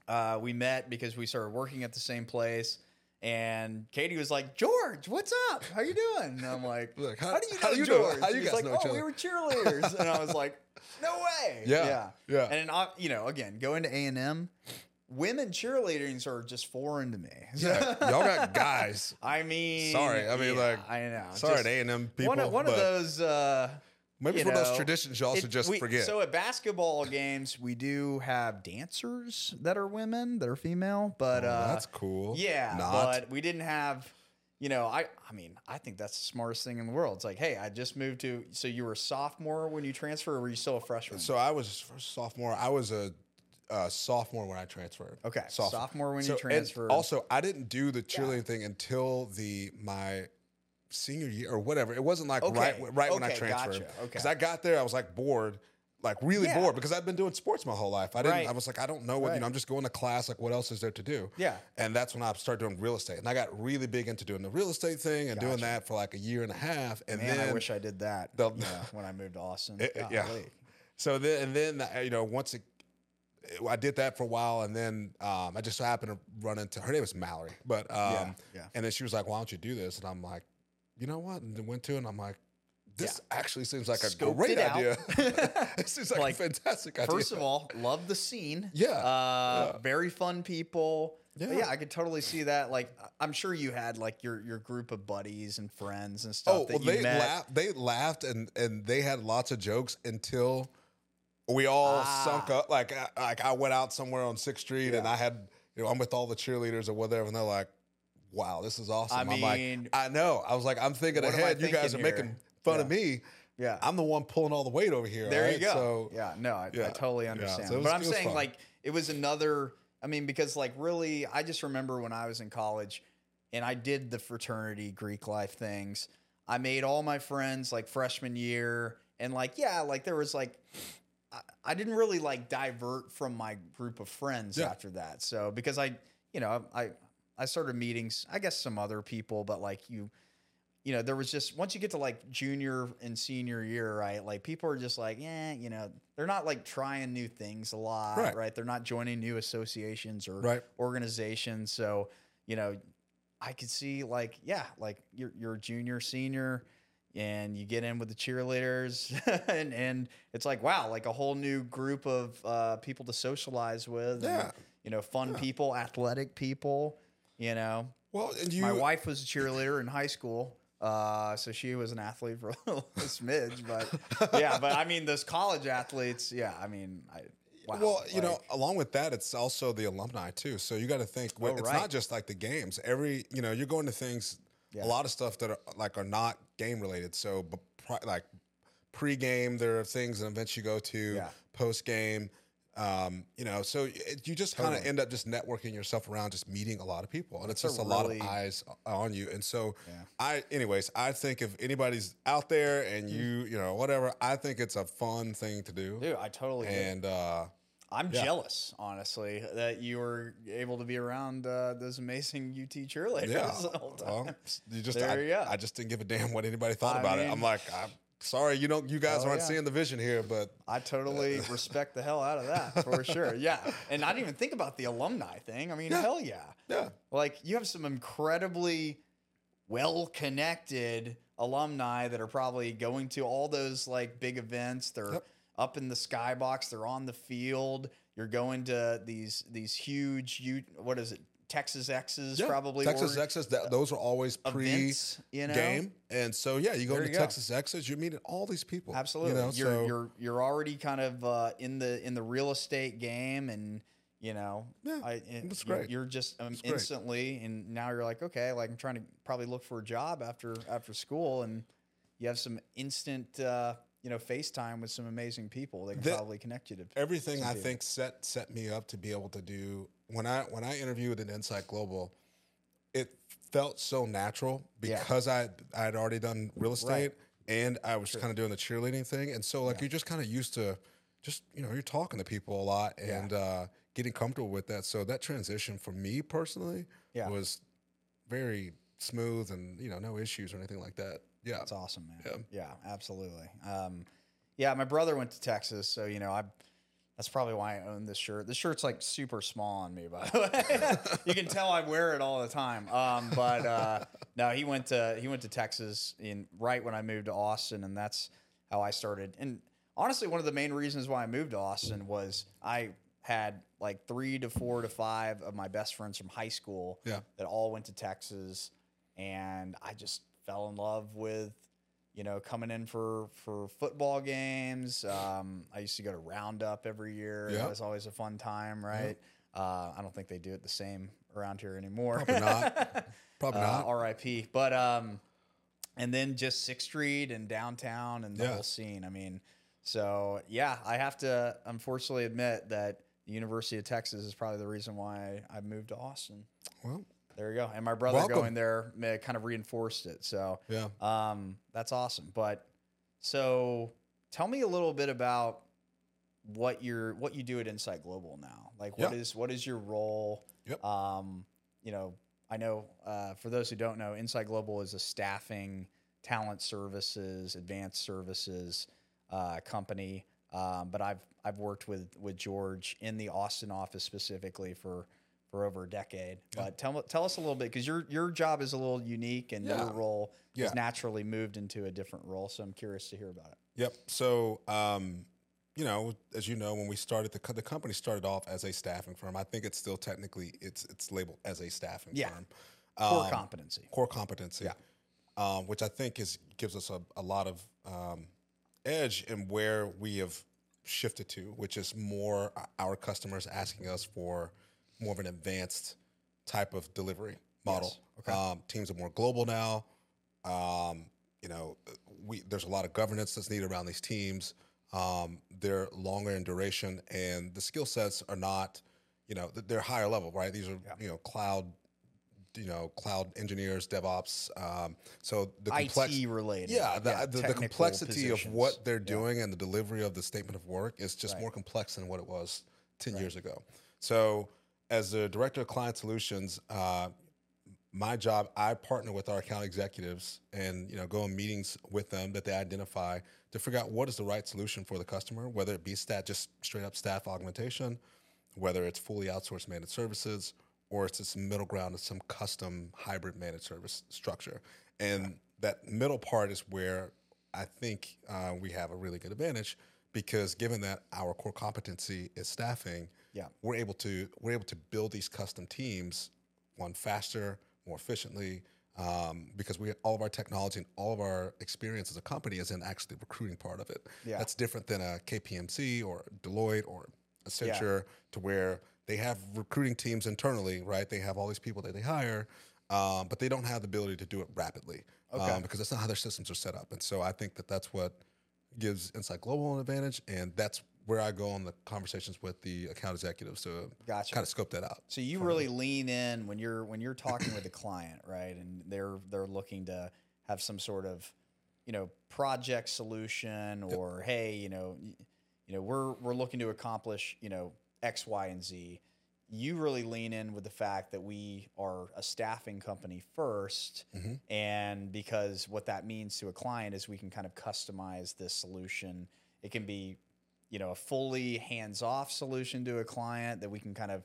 uh, we met because we started working at the same place. And Katie was like, "George, what's up? How you doing?" And I'm like, Like, how, how- do you how know do you know- George?" how you She's guys like, know "Oh, other?" we were cheerleaders," and I was like, "No way!" Yeah, yeah, yeah. And I, you know, again, going to A and M, women cheerleaders are just foreign to me. Yeah, y'all got guys. I mean, Sorry, I mean, yeah, like, I know. Sorry, Just A and M people. one of, one of those. Uh, maybe you it's one of those traditions y'all it- should just we- forget. So at basketball games, we do have dancers that are women, that are female, but Oh, uh, that's cool. Yeah, Not. but we didn't have. You know, I I mean, I think that's the smartest thing in the world. It's like, hey, I just moved to. So you were a sophomore when you transferred, or were you still a freshman? So I was a sophomore. I was a, uh sophomore when I transferred. Okay, sophomore when you and transferred. Also, I didn't do the cheerleading thing until the my senior year or whatever. It wasn't like Okay, right right when I transferred. gotcha, okay. Because I got there, I was like bored. Like really Yeah. bored because I've been doing sports my whole life. I didn't. Right. I was like, I don't know what you know. I'm just going to class. Like, what else is there to do? Yeah. And that's when I started doing real estate, and I got really big into doing the real estate thing and doing that for like a year and a half. And Man, then I wish I did that. The- you know, when I moved to Austin. it- yeah. So then, and then uh, you know, once it, I did that for a while, and then um, I just happened to run into her name was Mallory, but um, yeah. and then she was like, "Why don't you do this?" And I'm like, "You know what?" And then went to, it and I'm like, "This actually seems like a Scoped great idea. this seems like, Like, a fantastic idea." First of all, love the scene. Yeah, Uh, yeah. Very fun people. Yeah. yeah, I could totally see that. Like, I'm sure you had like your your group of buddies and friends and stuff oh that well, you they met. laughed. They laughed, and and they had lots of jokes until we all Ah. sunk up. Like, I, like I went out somewhere on Sixth Street, and I had, you know, I'm with all the cheerleaders or whatever, and they're like, "Wow, this is awesome." I mean- like, I know. I was like, I'm thinking ahead. You guys are here? making fun of me. Yeah. I'm the one pulling all the weight over here. There you go. So yeah, no, I, I yeah, totally yeah, so understand. was- but I'm saying fun. like it was another. I mean, because like really, I just remember when I was in college, and I did the fraternity Greek life things. I made all my friends like freshman year, and like yeah, like there was like. I- I didn't really like divert from my group of friends Yeah. after that. So because I, you know, I I started meetings, I guess some other people, but like you, you know, there was just once you get to like junior and senior year, right? Like people are just like, yeah, you know, they're not like trying new things a lot, Right. right? They're not joining new associations or Right. organizations. So, you know, I could see like, yeah, like you're you're a junior, senior, and you get in with the cheerleaders, and and it's like, wow, like a whole new group of uh, people to socialize with. Yeah. And, you know, fun people, athletic people. You know, well, and you, my wife was a cheerleader in high school. Uh, so she was an athlete for a little smidge, but yeah, but I mean, those college athletes, yeah, I mean, I, wow, well, you know, along with that, it's also the alumni too. So you got to think. Oh, it's right. not just like the games. Every you know, you're going to things. Yeah. A lot of stuff that are like are not game related. So, but pri- like pre-game, there are things and events you go to. Yeah. Post game. Um, you know, so you just kind of Totally. end up just networking yourself around, just meeting a lot of people, and it's That's a just a, lot of eyes on you. And so, Yeah. I, anyways, I think if anybody's out there and Mm. you, you know, whatever, I think it's a fun thing to do. dude, I totally, and uh, I'm yeah. jealous, honestly, that you were able to be around uh, those amazing UT cheerleaders Yeah. the whole time. Well, you just There I, you go. I just didn't give a damn what anybody thought I about it. I'm like, I'm sorry, you don't you guys Oh, aren't yeah. seeing the vision here, but I totally uh, respect the hell out of that for sure. Yeah. And I didn't even think about the alumni thing. I mean, Yeah. hell yeah. yeah. Like you have some incredibly well connected alumni that are probably going to all those like big events. They're Yep. up in the skybox, they're on the field. You're going to these these huge what is it? Texas Exes Yeah. probably Texas or Exes, that, those are always pre you know? game. And so yeah, you go There to you go. Texas Exes, you're meeting all these people. Absolutely. You know, you're so you're you're already kind of uh, in the in the real estate game, and you know, Yeah, I, it, was you're- great. You're just um, instantly, and now you're like, okay, like I'm trying to probably look for a job after after school, and you have some instant, uh, you know, FaceTime with some amazing people. They can The- probably connect you to. everything I people. think set set me up to be able to do when I when I interviewed at Insight Global, it felt so natural Yeah. because I I had already done real estate Right. and I was kind of doing the cheerleading thing, and so like you're just kind of used to just you know you're talking to people a lot Yeah. and uh, getting comfortable with that. So that transition for me personally Yeah. was very smooth and you know no issues or anything like that. Yeah, That's awesome, man. Yeah. Yeah, absolutely. Um, yeah, my brother went to Texas, so you know, I. That's probably why I own this shirt. This shirt's like super small on me, by the way. you can tell I wear it all the time. Um, but uh, no, he went to he went to Texas in right when I moved to Austin, and that's how I started. And honestly, one of the main reasons why I moved to Austin was I had like three to four to five of my best friends from high school Yeah. that all went to Texas, and I just fell in love with you know coming in for for football games. Um, I used to go to Roundup every year. Yeah. That was always a fun time, right? Uh, I don't think they do it the same around here anymore. Probably not. Probably Uh, not. R.I.P. But um, and then just Sixth Street and downtown and the Yeah. whole scene. I mean, so yeah, I have to unfortunately admit that the University of Texas is probably the reason why I moved to Austin. Well, There you go. And my brother Welcome. going there may, kind of reinforced it. So yeah. um, that's awesome. But so tell me a little bit about what you're what you do at Insight Global now. Like what Yeah. is what is your role? Yep. Um, you know, I know uh, for those who don't know, Insight Global is a staffing, talent services, advanced services uh, company. Um, but I've I've worked with with George in the Austin office specifically for for over a decade. But tell tell us a little bit because your your job is a little unique and Yeah. your role Yeah. has naturally moved into a different role. So I'm curious to hear about it. Yep. So, um, you know, as you know, when we started the co- the company started off as a staffing firm. I think it's still technically it's it's labeled as a staffing Yeah. firm. Core Um, competency. core competency, um, which I think is gives us a, a lot of um, edge in where we have shifted to, which is more our customers asking us for more of an advanced type of delivery model. Yes. Okay. Um, teams are more global now. Um, you know, we there's a lot of governance that's needed around these teams. Um, they're longer in duration, and the skill sets are not, you know, they're higher level, right? These are you know cloud, you know, cloud engineers, DevOps. Um, so the complex, IT related. yeah, the, the, the technical complexity of what they're doing and the delivery of the statement of work is just Right. more complex than what it was 10 years ago. So, as the director of client solutions, uh, my job, I partner with our account executives and you know go in meetings with them that they identify to figure out what is the right solution for the customer, whether it be stat just straight up staff augmentation, whether it's fully outsourced managed services, or it's this middle ground of some custom hybrid managed service structure. And that middle part is where I think uh, we have a really good advantage because given that our core competency is staffing, Yeah. we're able to we're able to build these custom teams one faster, more efficiently. Um, because we all of our technology and all of our experience as a company is in actually the recruiting part of it. Yeah. That's different than a KPMG or Deloitte or Accenture to where they have recruiting teams internally, right? They have all these people that they hire, um, but they don't have the ability to do it rapidly Okay. um, because that's not how their systems are set up. And so I think that that's what gives Insight Global an advantage, and that's where I go on the conversations with the account executives to Gotcha. kind of scope that out. So you really lean in when you're when you're talking with the client, right? And they're they're looking to have some sort of, you know, project solution or hey, you know, you know, we're we're looking to accomplish, you know, X, Y, and Z. You really lean in with the fact that we are a staffing company 1st mm-hmm. and because what that means to a client is we can kind of customize this solution. It can be, you know, a fully hands-off solution to a client that we can kind of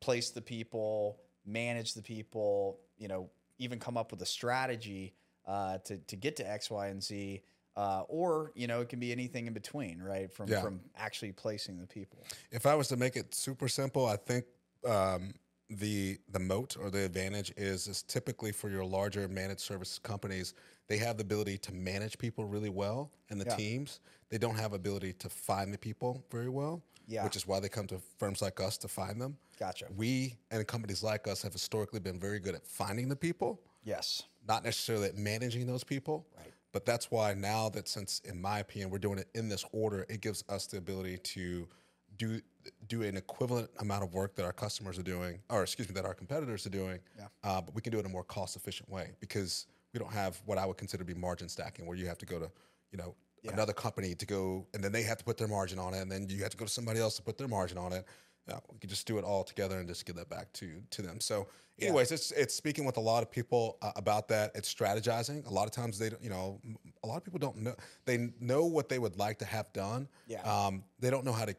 place the people, manage the people, you know, even come up with a strategy uh, to to get to X, Y, and Z. Uh, or you know, it can be anything in between, right? From Yeah. from actually placing the people. If I was to make it super simple, I think um, the the moat or the advantage is is typically for your larger managed service companies, they have the ability to manage people really well and the Yeah. teams. They don't have ability to find the people very well, Yeah. which is why they come to firms like us to find them. Gotcha. We and companies like us have historically been very good at finding the people, Yes. not necessarily at managing those people. Right. But that's why now that since, in my opinion, we're doing it in this order, it gives us the ability to do do an equivalent amount of work that our customers are doing, or excuse me, that our competitors are doing. Yeah. Uh, but we can do it in a more cost efficient way because we don't have what I would consider to be margin stacking, where you have to go to, you know, another company to go, and then they have to put their margin on it, and then you have to go to somebody else to put their margin on it. No, we can just do it all together and just give that back to to them. So, anyways, it's it's speaking with a lot of people uh, about that. It's strategizing. A lot of times they, don't, you know, a lot of people don't know. They know what they would like to have done. Yeah. Um, they don't know how to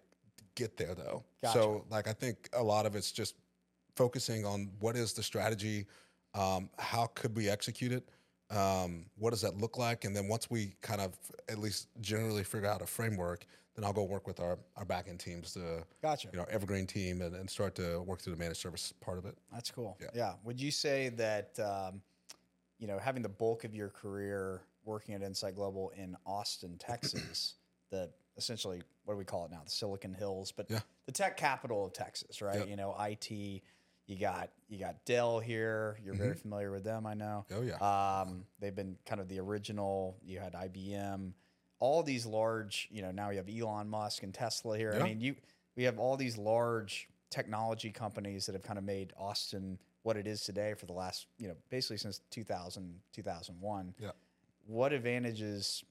get there though. Gotcha. So, like, I think a lot of it's just focusing on what is the strategy, um, how could we execute it, um, what does that look like, and then once we kind of at least generally figure out a framework, then I'll go work with our our back end teams to Gotcha. you know evergreen team and, and start to work through the managed service part of it. That's cool. Yeah. Yeah. Would you say that um, you know having the bulk of your career working at Insight Global in Austin, Texas, the essentially what do we call it now? The Silicon Hills, but Yeah. the tech capital of Texas, right? Yep. You know, IT. You got you got Dell here. You're very familiar with them, I know. Oh yeah, Um, they've been kind of the original. You had IBM, all these large. You know, now you have Elon Musk and Tesla here. Yeah. I mean, you we have all these large technology companies that have kind of made Austin what it is today for the last, you know, basically since 2000, 2001. Yeah. What advantages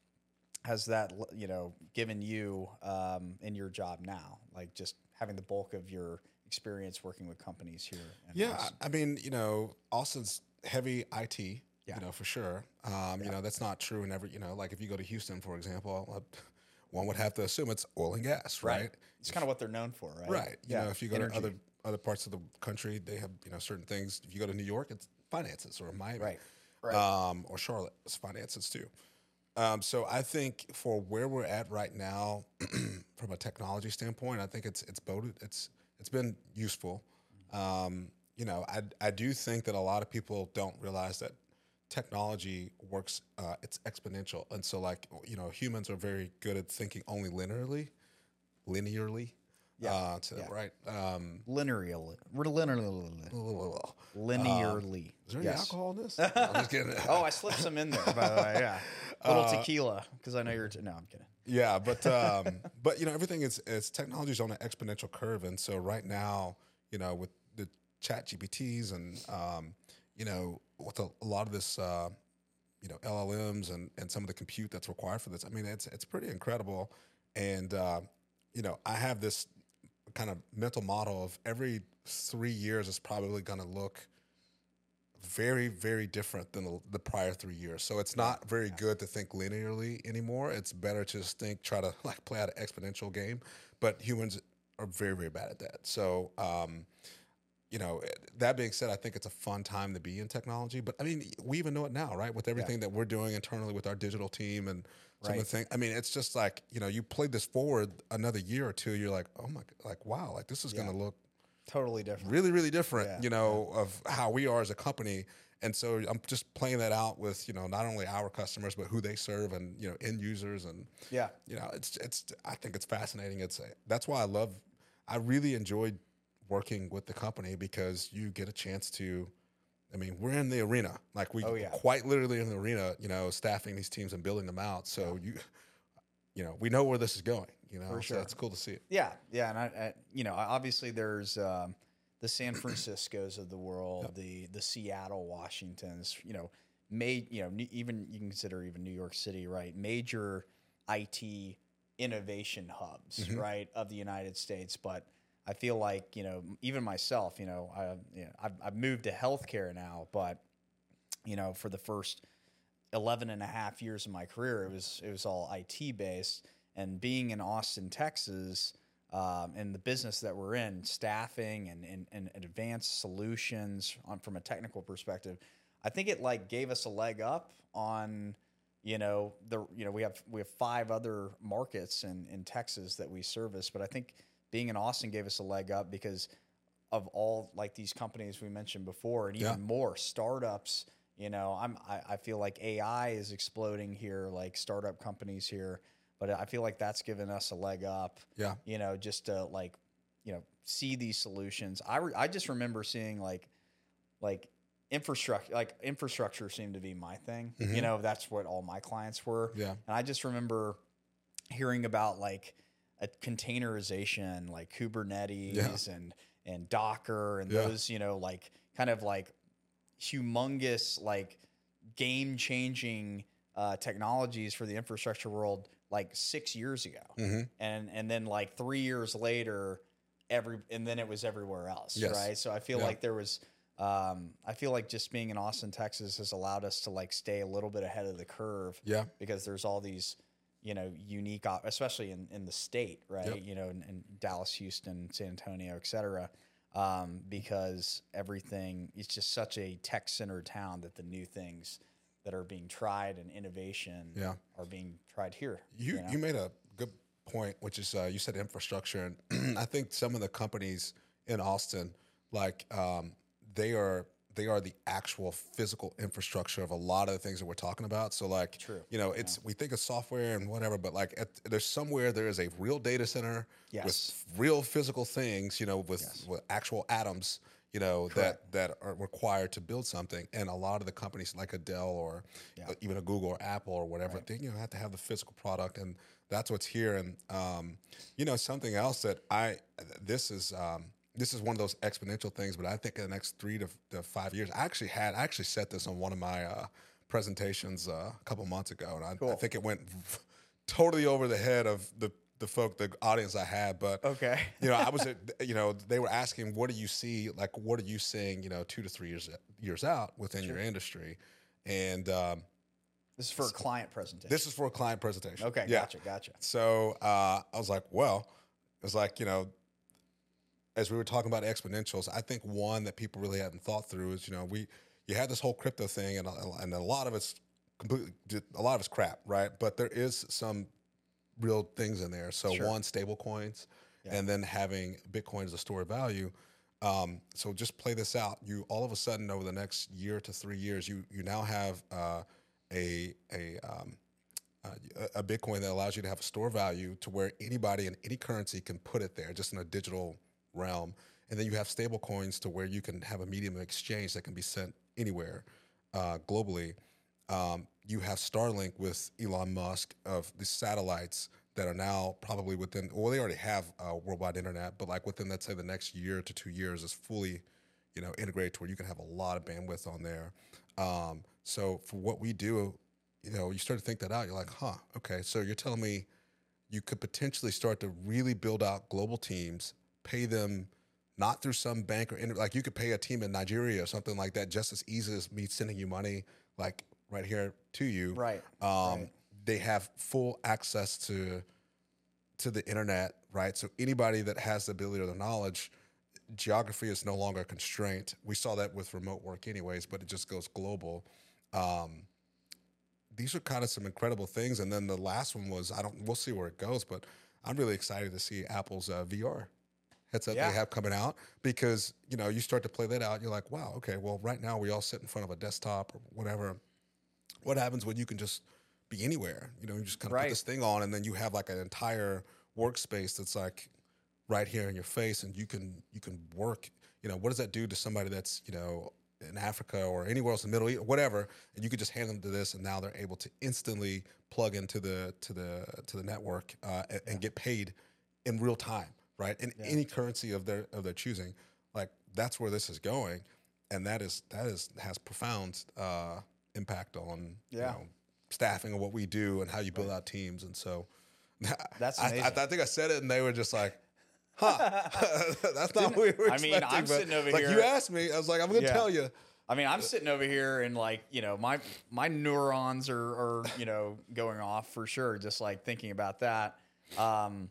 has that, you know, given you um, in your job now? Like just having the bulk of your experience working with companies here. in yeah. Austin. I mean, you know, Austin's heavy IT. Yeah. You know, for sure. Um, You know, that's not true in every. You know, like if you go to Houston, for example, uh, one would have to assume it's oil and gas, right? It's kind of what they're known for, right? Right. You know, if you go energy. to other other parts of the country, they have you know certain things. If you go to New York, it's finances, or Miami, Right. Right. Um, or Charlotte, it's finances too. Um, so I think for where we're at right now, from a technology standpoint, I think it's it's boded, it's it's been useful. Um, you know, I I do think that a lot of people don't realize that technology works. Uh, it's exponential, and so like you know, humans are very good at thinking only linearly. linearly. Yeah, Uh, to, yeah. Right. Um, Linearly. Linearly. is Linearly. there any Yes. alcohol in this? I'm just kidding. Oh, I slipped some in there, by the way. Yeah. A little tequila, because I know you're. T- no, I'm kidding. Yeah, but um, but you know everything is is technology is on an exponential curve, and so right now, you know, with the Chat GPTs and um, you know with a, a lot of this, uh, you know, LLMs and and some of the compute that's required for this, I mean, it's it's pretty incredible, and uh, you know, I have this kind of mental model of every three years is probably going to look very very different than the, the prior three years. So it's not very good to think linearly anymore. It's better to just think try to like play out an exponential game. But humans are very very bad at that. So um you know that being said i think it's a fun time to be in technology. But i mean we even know it now right? With everything that we're doing internally with our digital team and some of Right. the things i mean it's just like you know you play this forward another year or two you're like oh my like wow like this is going to look Totally different. really really different Yeah, you know of how we are as a company and so i'm just playing that out with you know not only our customers but who they serve and you know end users and Yeah. you know it's it's i think it's fascinating it's that's why i love i really enjoyed working with the company because you get a chance to i mean we're in the arena. Like we Oh, yeah. quite literally in the arena you know staffing these teams and building them out. So you you know we know where this is going you know? For so sure. it's cool to see it. Yeah, yeah, and I, I you know, obviously there's um, the San Franciscos of the world, the the Seattle, Washingtons, you know, made you know even you can consider even New York City, right? Major IT innovation hubs, right, of the United States, but. I feel like you know, even myself, you know, I, you know, I've, I've moved to healthcare now, but you know, for the first 11 and a half years of my career, it was it was all IT based. And being in Austin, Texas, um, and the business that we're in, staffing and, and, and advanced solutions on, from a technical perspective, I think it like gave us a leg up on, you know, the you know we have we have five other markets in in Texas that we service, but I think being in Austin gave us a leg up because of all like these companies we mentioned before, and even Yeah. more startups. You know, I'm I, I feel like AI is exploding here, like startup companies here. But I feel like that's given us a leg up. Yeah. You know, just to like, you know, see these solutions. I re- I just remember seeing like, like infrastructure like infrastructure seemed to be my thing. You mm-hmm. know, that's what all my clients were. Yeah. And I just remember hearing about like a containerization, like Kubernetes and and Docker and Yeah. those, you know, like kind of like humongous, like game changing uh, technologies for the infrastructure world like six years ago. Mm-hmm. And and then like three years later, every and then it was everywhere else. Yes. Right. So I feel Yeah. like there was um, I feel like just being in Austin, Texas has allowed us to like stay a little bit ahead of the curve Yeah. because there's all these you know unique op- especially in, in the state right Yep. you know in, in dallas houston san antonio et cetera um, because everything is just such a tech centered town that the new things that are being tried and innovation Yeah. are being tried here You know? you made a good point, which is uh, you said infrastructure, and I think some of the companies in Austin, like um, they are they are the actual physical infrastructure of a lot of the things that we're talking about. So like, True. you know, it's we think of software and whatever, but like at, there's somewhere there is a real data center Yes. with real physical things, you know, with, with actual atoms. You know that that are required to build something, and a lot of the companies like a Dell or uh, even a Google or Apple or whatever, they you know have to have the physical product, and that's what's here. And um, you know something else that I this is um, this is one of those exponential things, but I think in the next three to, to five years, I actually had I actually set this on one of my uh, presentations uh, a couple months ago, and I, I think it went totally over the head of the the folk the audience I had, but Okay. you know, I was, at- you know, they were asking, what do you see? Like, what are you seeing? You know, two to three years years out within your industry, and um, this is for a client presentation this is for a client presentation. okay yeah. gotcha gotcha So uh, I was like, well, it was like you know, as we were talking about exponentials, I think one that people really haven't thought through is you know we you had this whole crypto thing, and a- and a lot of it's completely a lot of it's crap, right? But there is some real things in there. So Sure. one, stable coins, and then having Bitcoin as a store of value. Um, so just play this out. You all of a sudden over the next year to three years, you you now have uh, a a um, uh, a Bitcoin that allows you to have a store value to where anybody in any currency can put it there, just in a digital realm. And then you have stable coins to where you can have a medium of exchange that can be sent anywhere uh, globally. Um, you have Starlink with Elon Musk of the satellites that are now probably within, well, they already have uh, worldwide internet, but like within, let's say, the next year to two years is fully, you know, integrated to where you can have a lot of bandwidth on there. Um, so for what we do, you know, you start to think that out. You're like, huh, okay. So you're telling me you could potentially start to really build out global teams, pay them not through some bank or inter- like you could pay a team in Nigeria or something like that just as easy as me sending you money like right here to you. Right. Um, right. They have full access to to the internet, right? So anybody that has the ability or the knowledge, geography is no longer a constraint. We saw that with remote work, anyways, but it just goes global. Um, these are kind of some incredible things. And then the last one was I don't. We'll see where it goes, but I'm really excited to see Apple's uh, VR headset Yeah. they have coming out because you know you start to play that out. You're like, wow, okay. Well, right now we all sit in front of a desktop or whatever. What happens when you can just be anywhere? You know, you just kind of Right. put this thing on, and then you have like an entire workspace that's like right here in your face, and you can you can work. You know, what does that do to somebody that's you know in Africa or anywhere else in the Middle East, or whatever? And you could just hand them to this, and now they're able to instantly plug into the to the to the network uh, and, and get paid in real time, right? In any currency of their of their choosing. Like that's where this is going, and that is that is has profound uh, impact on you know staffing and what we do and how you build out teams. And so That's I, I. I think I said it, and they were just like. Huh? That's not what we were I mean, expecting. I'm but, sitting over like you asked me, I was like, I'm going to Yeah. tell you. I mean, I'm sitting over here and like, you know, my my neurons are, are you know going off for sure, just like thinking about that. Um,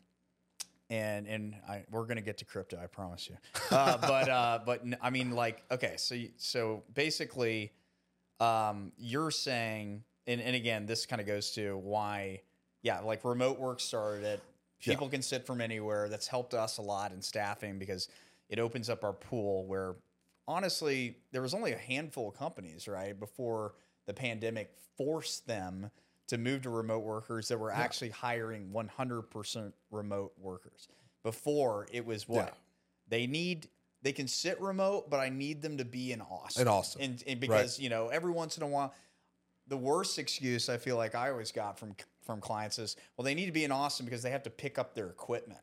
and and I, we're gonna get to crypto, I promise you. Uh, but uh, but I mean, like, okay, so so basically, um, you're saying, and and again, this kind of goes to why, yeah, like remote work started it. Yeah. People can sit from anywhere. That's helped us a lot in staffing because it opens up our pool where honestly, there was only a handful of companies, right, before the pandemic forced them to move to remote workers that were actually hiring 100% remote workers. Before it was what? Yeah. They need they can sit remote, but I need them to be in Austin. In Austin. And, and because, you know, every once in a while the worst excuse I feel like I always got from from clients is, well, they need to be in Austin because they have to pick up their equipment.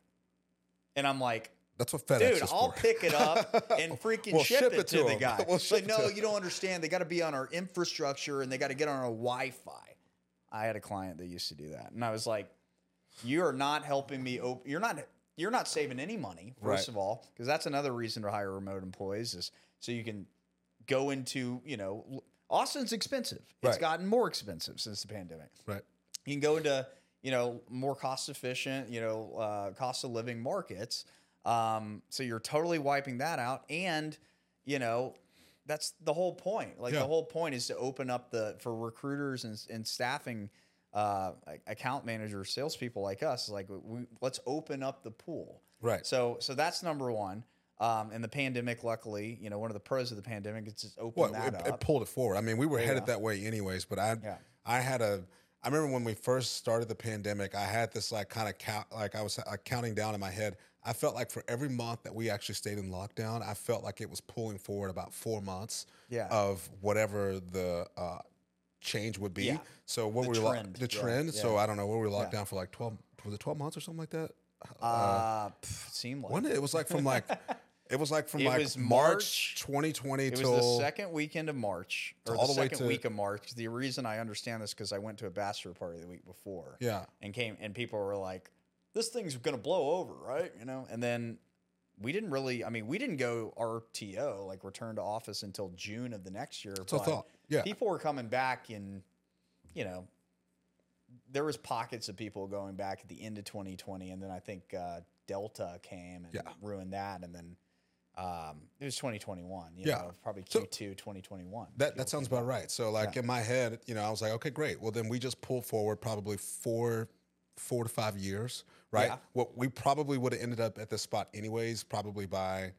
And I'm like, That's what FedEx Dude, I'll for. pick it up and freaking We'll ship, ship it, to, to the guy. We'll like, no, you don't understand. They got to be on our infrastructure and they got to get on our Wi-Fi. I had a client that used to do that, and I was like, "You are not helping me. Op- you're not. You're not saving any money. First Right. of all, because that's another reason to hire remote employees is so you can go into you know Austin's expensive. It's Right. gotten more expensive since the pandemic right. you can go into you know more cost efficient you know uh, cost of living markets um, so you're totally wiping that out and you know that's the whole point like Yeah. the whole point is to open up the for recruiters and, and staffing uh, account managers salespeople like us like we, let's open up the pool Right. so so that's number one um, and the pandemic luckily you know one of the pros of the pandemic is just open Well, that it, it pulled it forward. I mean, we were Yeah. headed that way anyways, but I, Yeah. I had a, I remember when we first started the pandemic, I had this like kind of count, like I was uh, counting down in my head. I felt like for every month that we actually stayed in lockdown, I felt like it was pulling forward about four months Yeah. of whatever the uh, change would be. Yeah. So what The were we lo- trend. the Yeah, trend? So. I don't know. We were locked Yeah. down for like twelve. Was it twelve months or something like that? uh, pff, it seemed like When it was like from like. It was like from It like was March, March. 2020 It was till the second weekend of March, or all the, the way second to- week of March. The reason I understand this because I went to a bachelor party the week before, yeah. and came and people were like, "This thing's gonna blow over, right?" You know, and then we didn't really. I mean, we didn't go RTO like return to office until June of the next year. I thought. Yeah. people were coming back in, you know, there was pockets of people going back at the end of 2020, and then I think uh, Delta came and Yeah. ruined that, and then um, it was 2021. You Yeah. know, probably Q2 2021. That, that sounds about right. So like in my head, you know, I was like, okay, great. Well, then we just pull forward probably four, four to five years, right? Yeah. What we probably would have ended up at this spot anyways, probably by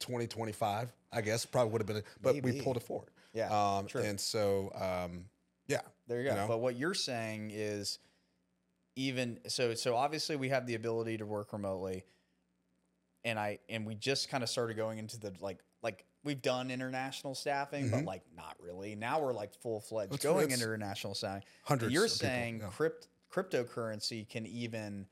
2025, I guess. Probably would have been, but we pulled it forward. Yeah, Um, true. and so, um, yeah, There you go. You know? But what you're saying is even so so obviously we have the ability to work remotely and I and we just kind of started going into the like like we've done international staffing but like not really. Now we're like full fledged Mm-hmm. Going it's international staffing. Hundreds You're of people, saying yeah. crypt, cryptocurrency can even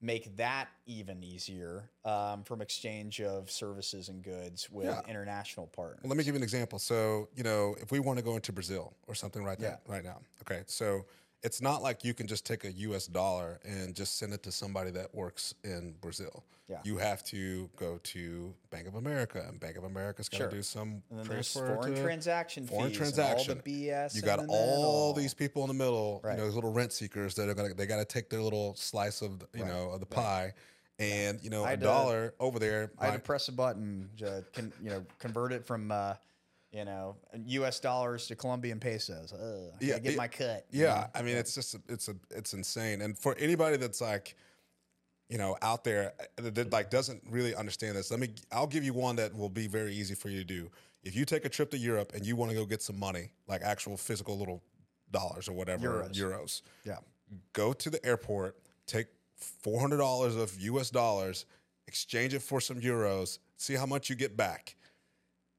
make that even easier um, from exchange of services and goods with Yeah. international partners. Well, let me give you an example. So, you know, if we want to go into Brazil or something right Yeah. now, right now, okay. So it's not like you can just take a U.S. dollar and just send it to somebody that works in Brazil. Yeah. You have to go to Bank of America, and Bank of America's got to Sure. do some and then there's transfer foreign transaction foreign fees transaction. all the BS. You got then all these people in the middle, Right. you know, these little rent seekers that are gonna they got to take their little slice of you Right. know of the pie, and you know a had to- dollar over there. I had to press a button to you know convert it from uh, you know U.S. dollars to Colombian pesos. Uh, Yeah, yeah, get it- my cut. you Yeah, know? I mean, it's just it's a it's insane. And for anybody that's like, you know, out there uh, that like doesn't really understand this, let me. I'll give you one that will be very easy for you to do. If you take a trip to Europe and you want to go get some money, like actual physical little dollars or whatever Euros. euros, yeah, go to the airport, take four hundred dollars of U.S. dollars, exchange it for some euros, see how much you get back.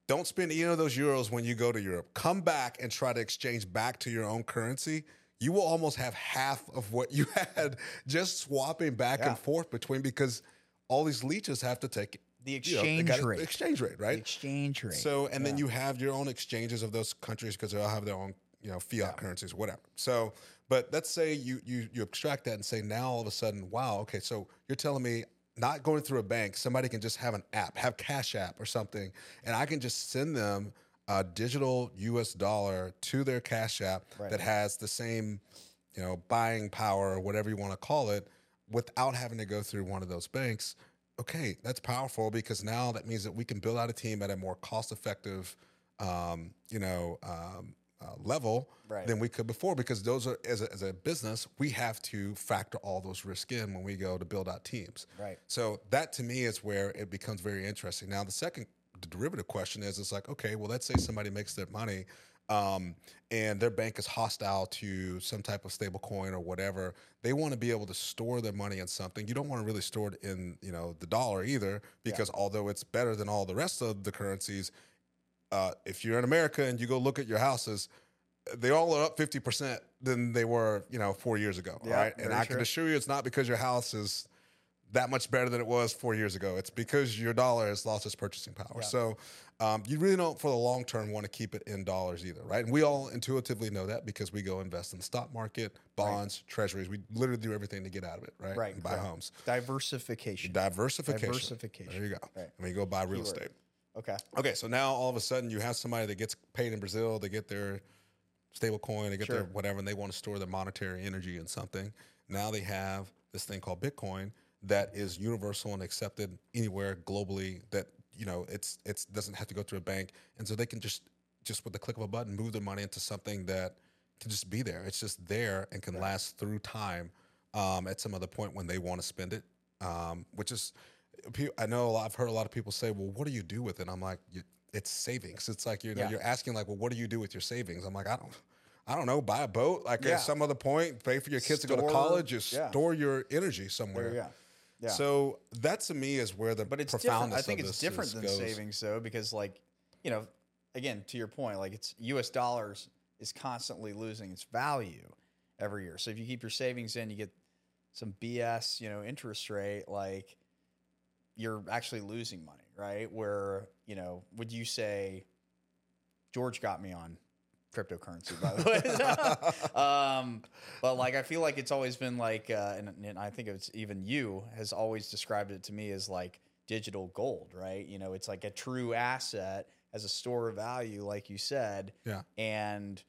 Don't spend any of those euros when you go to Europe. Come back and try to exchange back to your own currency. You will almost have half of what you had just swapping back Yeah. and forth between because all these leeches have to take the you know, exchange rate. Exchange rate, right? The exchange rate. So, and then you have your own exchanges of those countries because they all have their own, you know, fiat currencies, whatever. So, but let's say you you you abstract that and say now all of a sudden, wow, okay, so you're telling me not going through a bank, somebody can just have an app, have Cash App or something, and I can just send them a digital U.S. dollar to their Cash App Right. that has the same, you know, buying power or whatever you want to call it, without having to go through one of those banks okay, that's powerful because now that means that we can build out a team at a more cost-effective, um, you know, um, uh, level Right. than we could before. Because those are as a, as a business, we have to factor all those risks in when we go to build out teams. Right. So that to me is where it becomes very interesting. Now the second the derivative question is, it's like, okay, well, let's say somebody makes their money. Um, and their bank is hostile to some type of stable coin or whatever. They want to be able to store their money in something. You don't want to really store it in, you know, the dollar either, because although it's better than all the rest of the currencies, uh, if you're in America and you go look at your houses, they all are up 50% than they were, you know, four years ago. Yeah, right. And I can assure you it's not because your house is that much better than it was four years ago. It's because your dollar has lost its purchasing power. So um, you really don't, for the long term, want to keep it in dollars either, right? And we all intuitively know that because we go invest in the stock market, bonds, treasuries. We literally do everything to get out of it, right? Right, And buy correct. homes. Diversification. Diversification. Diversification. There you go. Right. And we go buy real Keyword. estate. Okay. Okay, so now all of a sudden you have somebody that gets paid in Brazil, they get their stable coin, they get their whatever, and they want to store their monetary energy in something. Now they have this thing called Bitcoin that is universal and accepted anywhere globally that, you know, it's it's doesn't have to go through a bank. And so they can just just with the click of a button move their money into something that can just be there. It's just there and can last through time um, at some other point when they want to spend it, um, which is I know a lot, I've heard a lot of people say, "Well, what do you do with it?" I'm like, "It's savings." It's like you know, Yeah. you're asking like, "Well, what do you do with your savings?" I'm like, "I don't, I don't know. Buy a boat. Like Yeah. at some other point, pay for your kids to go to college. You yeah. store your energy somewhere." You. Yeah. So that to me is where the but it's different. I think it's different is- than goes. savings though, because like, you know, again, to your point, like it's U.S. dollars is constantly losing its value every year. So if you keep your savings in, you get some BS, you know, interest rate, like you're actually losing money, right? Where you know, would you say George got me on cryptocurrency, by the way? um, but like, I feel like it's always been like, uh, and, and I think it's even you has always described it to me as like digital gold, right? You know, it's like a true asset as a store of value, like you said, Yeah. and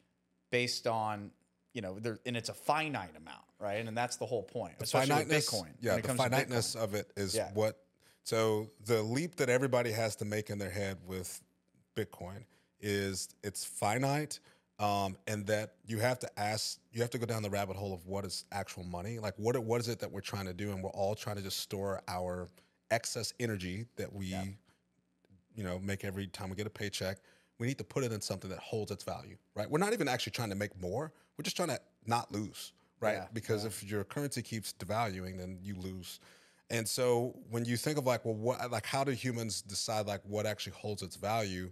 based on you know, there, and it's a finite amount, right? And, that's the whole point, The especially with Bitcoin. yeah, when it the finiteness of it is Yeah. what. So the leap that everybody has to make in their head with Bitcoin is it's finite, um, and that you have to ask, you have to go down the rabbit hole of what is actual money, like what what is it that we're trying to do, and we're all trying to just store our excess energy that we, you know, make every time we get a paycheck. we need to put it in something that holds its value, right? We're not even actually trying to make more. We're just trying to not lose, right? Yeah, because if your currency keeps devaluing, then you lose. And so when you think of like, well, what, like, how do humans decide like what actually holds its value?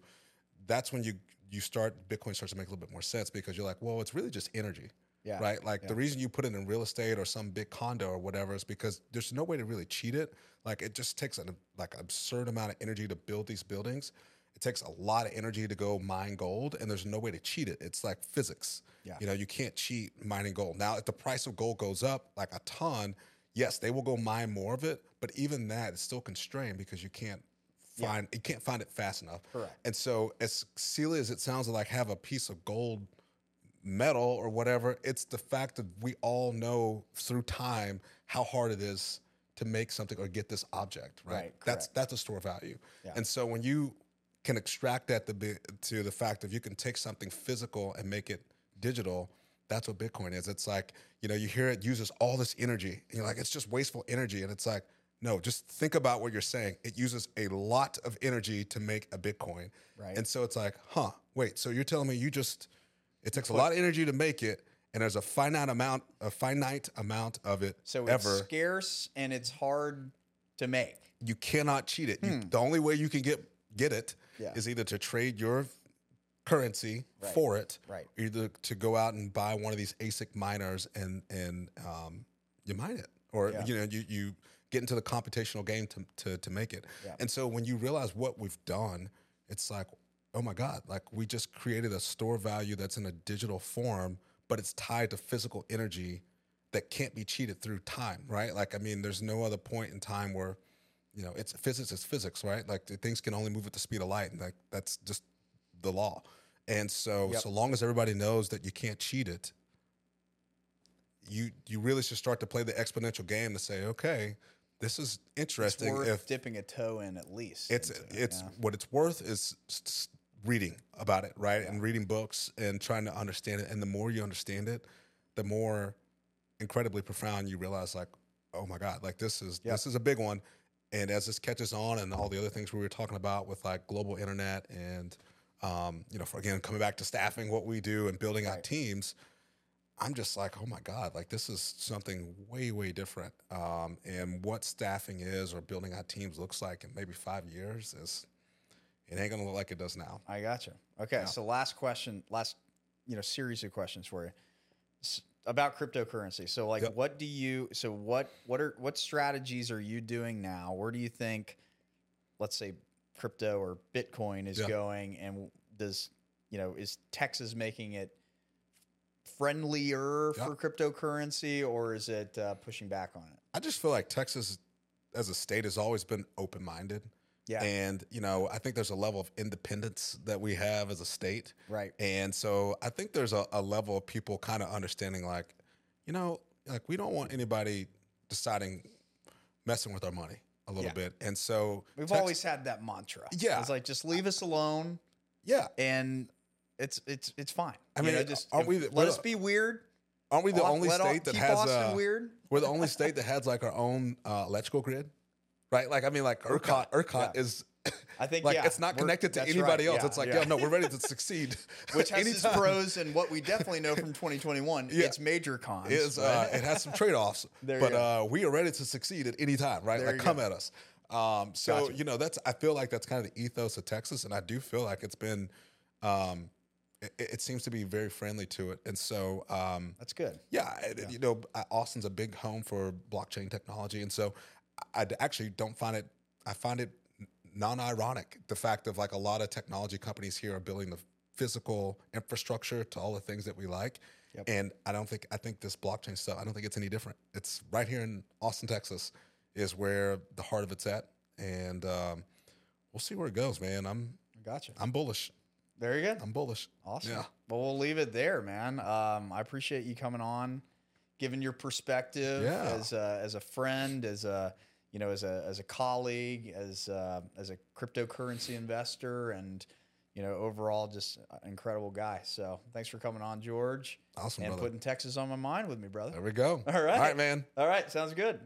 That's when you you start Bitcoin starts to make a little bit more sense because you're like, well, it's really just energy. Yeah. Right. Like the reason you put it in real estate or some big condo or whatever is because there's no way to really cheat it. Like it just takes an like absurd amount of energy to build these buildings. It takes a lot of energy to go mine gold, and there's no way to cheat it. It's like physics. Yeah. You know, you can't cheat mining gold. Now, if the price of gold goes up like a ton, yes, they will go mine more of it. But even that is still constrained because you can't find you can't find it fast enough. Correct. And so, as silly as it sounds, like have a piece of gold metal or whatever, it's the fact that we all know through time how hard it is to make something or get this object, right? Right, That's that's a store value. Yeah. And so when you can extract that to, be, to the fact of you can take something physical and make it digital, that's what Bitcoin is. It's like, you know, you hear it uses all this energy and you're like, it's just wasteful energy. And it's like, no, just think about what you're saying. It uses a lot of energy to make a Bitcoin. Right. And so it's like, huh, wait, so you're telling me you just, it takes a lot of energy to make it and there's a finite amount, a finite amount of it So it's ever. scarce and it's hard to make. you cannot cheat it. You, the only way you can get get it is Hmm. Yeah. either to trade your currency Right. for it, Right. either to go out and buy one of these ASIC miners and and um, you mine it, or Yeah. you know you you get into the computational game to to, to make it. Yeah. And so when you realize what we've done, it's like, oh my god, like we just created a store value that's in a digital form, but it's tied to physical energy that can't be cheated through time, right? Like, I mean, there's no other point in time where, you know, it's physics is physics, right? Like things can only move at the speed of light, and like that's just the law. And so, Yep. so long as everybody knows that you can't cheat it, you you really should start to play the exponential game to say, okay, this is It's interesting. worth if dipping a toe in at least. it's it, it's yeah. what it's worth is reading about it right and reading books and trying to understand it and the more you understand it the more incredibly profound you realize like oh my god like this is Yeah. this is a big one and as this catches on and all the other things we were talking about with like global internet and um, you know for again coming back to staffing what we do and building out teams I'm just like, oh my God, like this is something way, way different. Um, and what staffing is or building out teams looks like in maybe five years is, it ain't gonna look like it does now. I got you. Okay, so last question, last you know series of questions for you about cryptocurrency. So like, Yep. what do you? So what what are what strategies are you doing now? Where do you think, let's say, crypto or Bitcoin is Yeah. going, and does you know is Texas making it friendlier Yeah. for cryptocurrency, or is it uh, pushing back on it? I just feel like Texas as a state has always been open minded. Yeah, And, you know, I think there's a level of independence that we have as a state. right. And so I think there's a, a level of people kind of understanding, like, you know, like we don't want anybody deciding, messing with our money a little Yeah. bit. And so We've Tex- always had that mantra. Yeah. it's like just leave us alone. yeah. and it's it's it's fine. I You mean, know, just aren't we the- let us be weird. Aren't we the only state that has Austin uh, weird. We're the only state that has like our own uh, electrical grid, right? Like I mean, like ERCOT. ERCOT yeah. is I think like yeah, it's not connected to anybody right, else. yeah, it's like, yeah. yeah, no, we're ready to succeed. which has its pros and what we definitely know from 2021. Yeah. Its major cons. Is uh, it has some trade offs, but uh, we are ready to succeed at any time, right? There like come go. at us. Um, so Gotcha. you know that's I feel like that's kind of the ethos of Texas, and I do feel like it's been. Um, it, it seems to be very friendly to it, and so um, That's good. Yeah, it- you know, uh, Austin's a big home for blockchain technology, and so I I actually don't find it. I find it non-ironic the fact of like a lot of technology companies here are building the physical infrastructure to all the things that we like, Yep. and I don't think I think this blockchain stuff. I don't think it's any different. It's right here in Austin, Texas, is where the heart of it's at, and um, we'll see where it goes, man. I'm Gotcha. I'm bullish. Very good. I'm bullish. Awesome. Yeah. Well, we'll leave it there, man. Um, I appreciate you coming on, giving your perspective Yeah. as a, as a friend, as a you know, as a as a colleague, as uh, as a cryptocurrency investor, and you know, overall, just an incredible guy. So, thanks for coming on, George, Awesome, and brother. putting Texas on my mind with me, brother. There we go. All right. All right, man. All right, sounds good.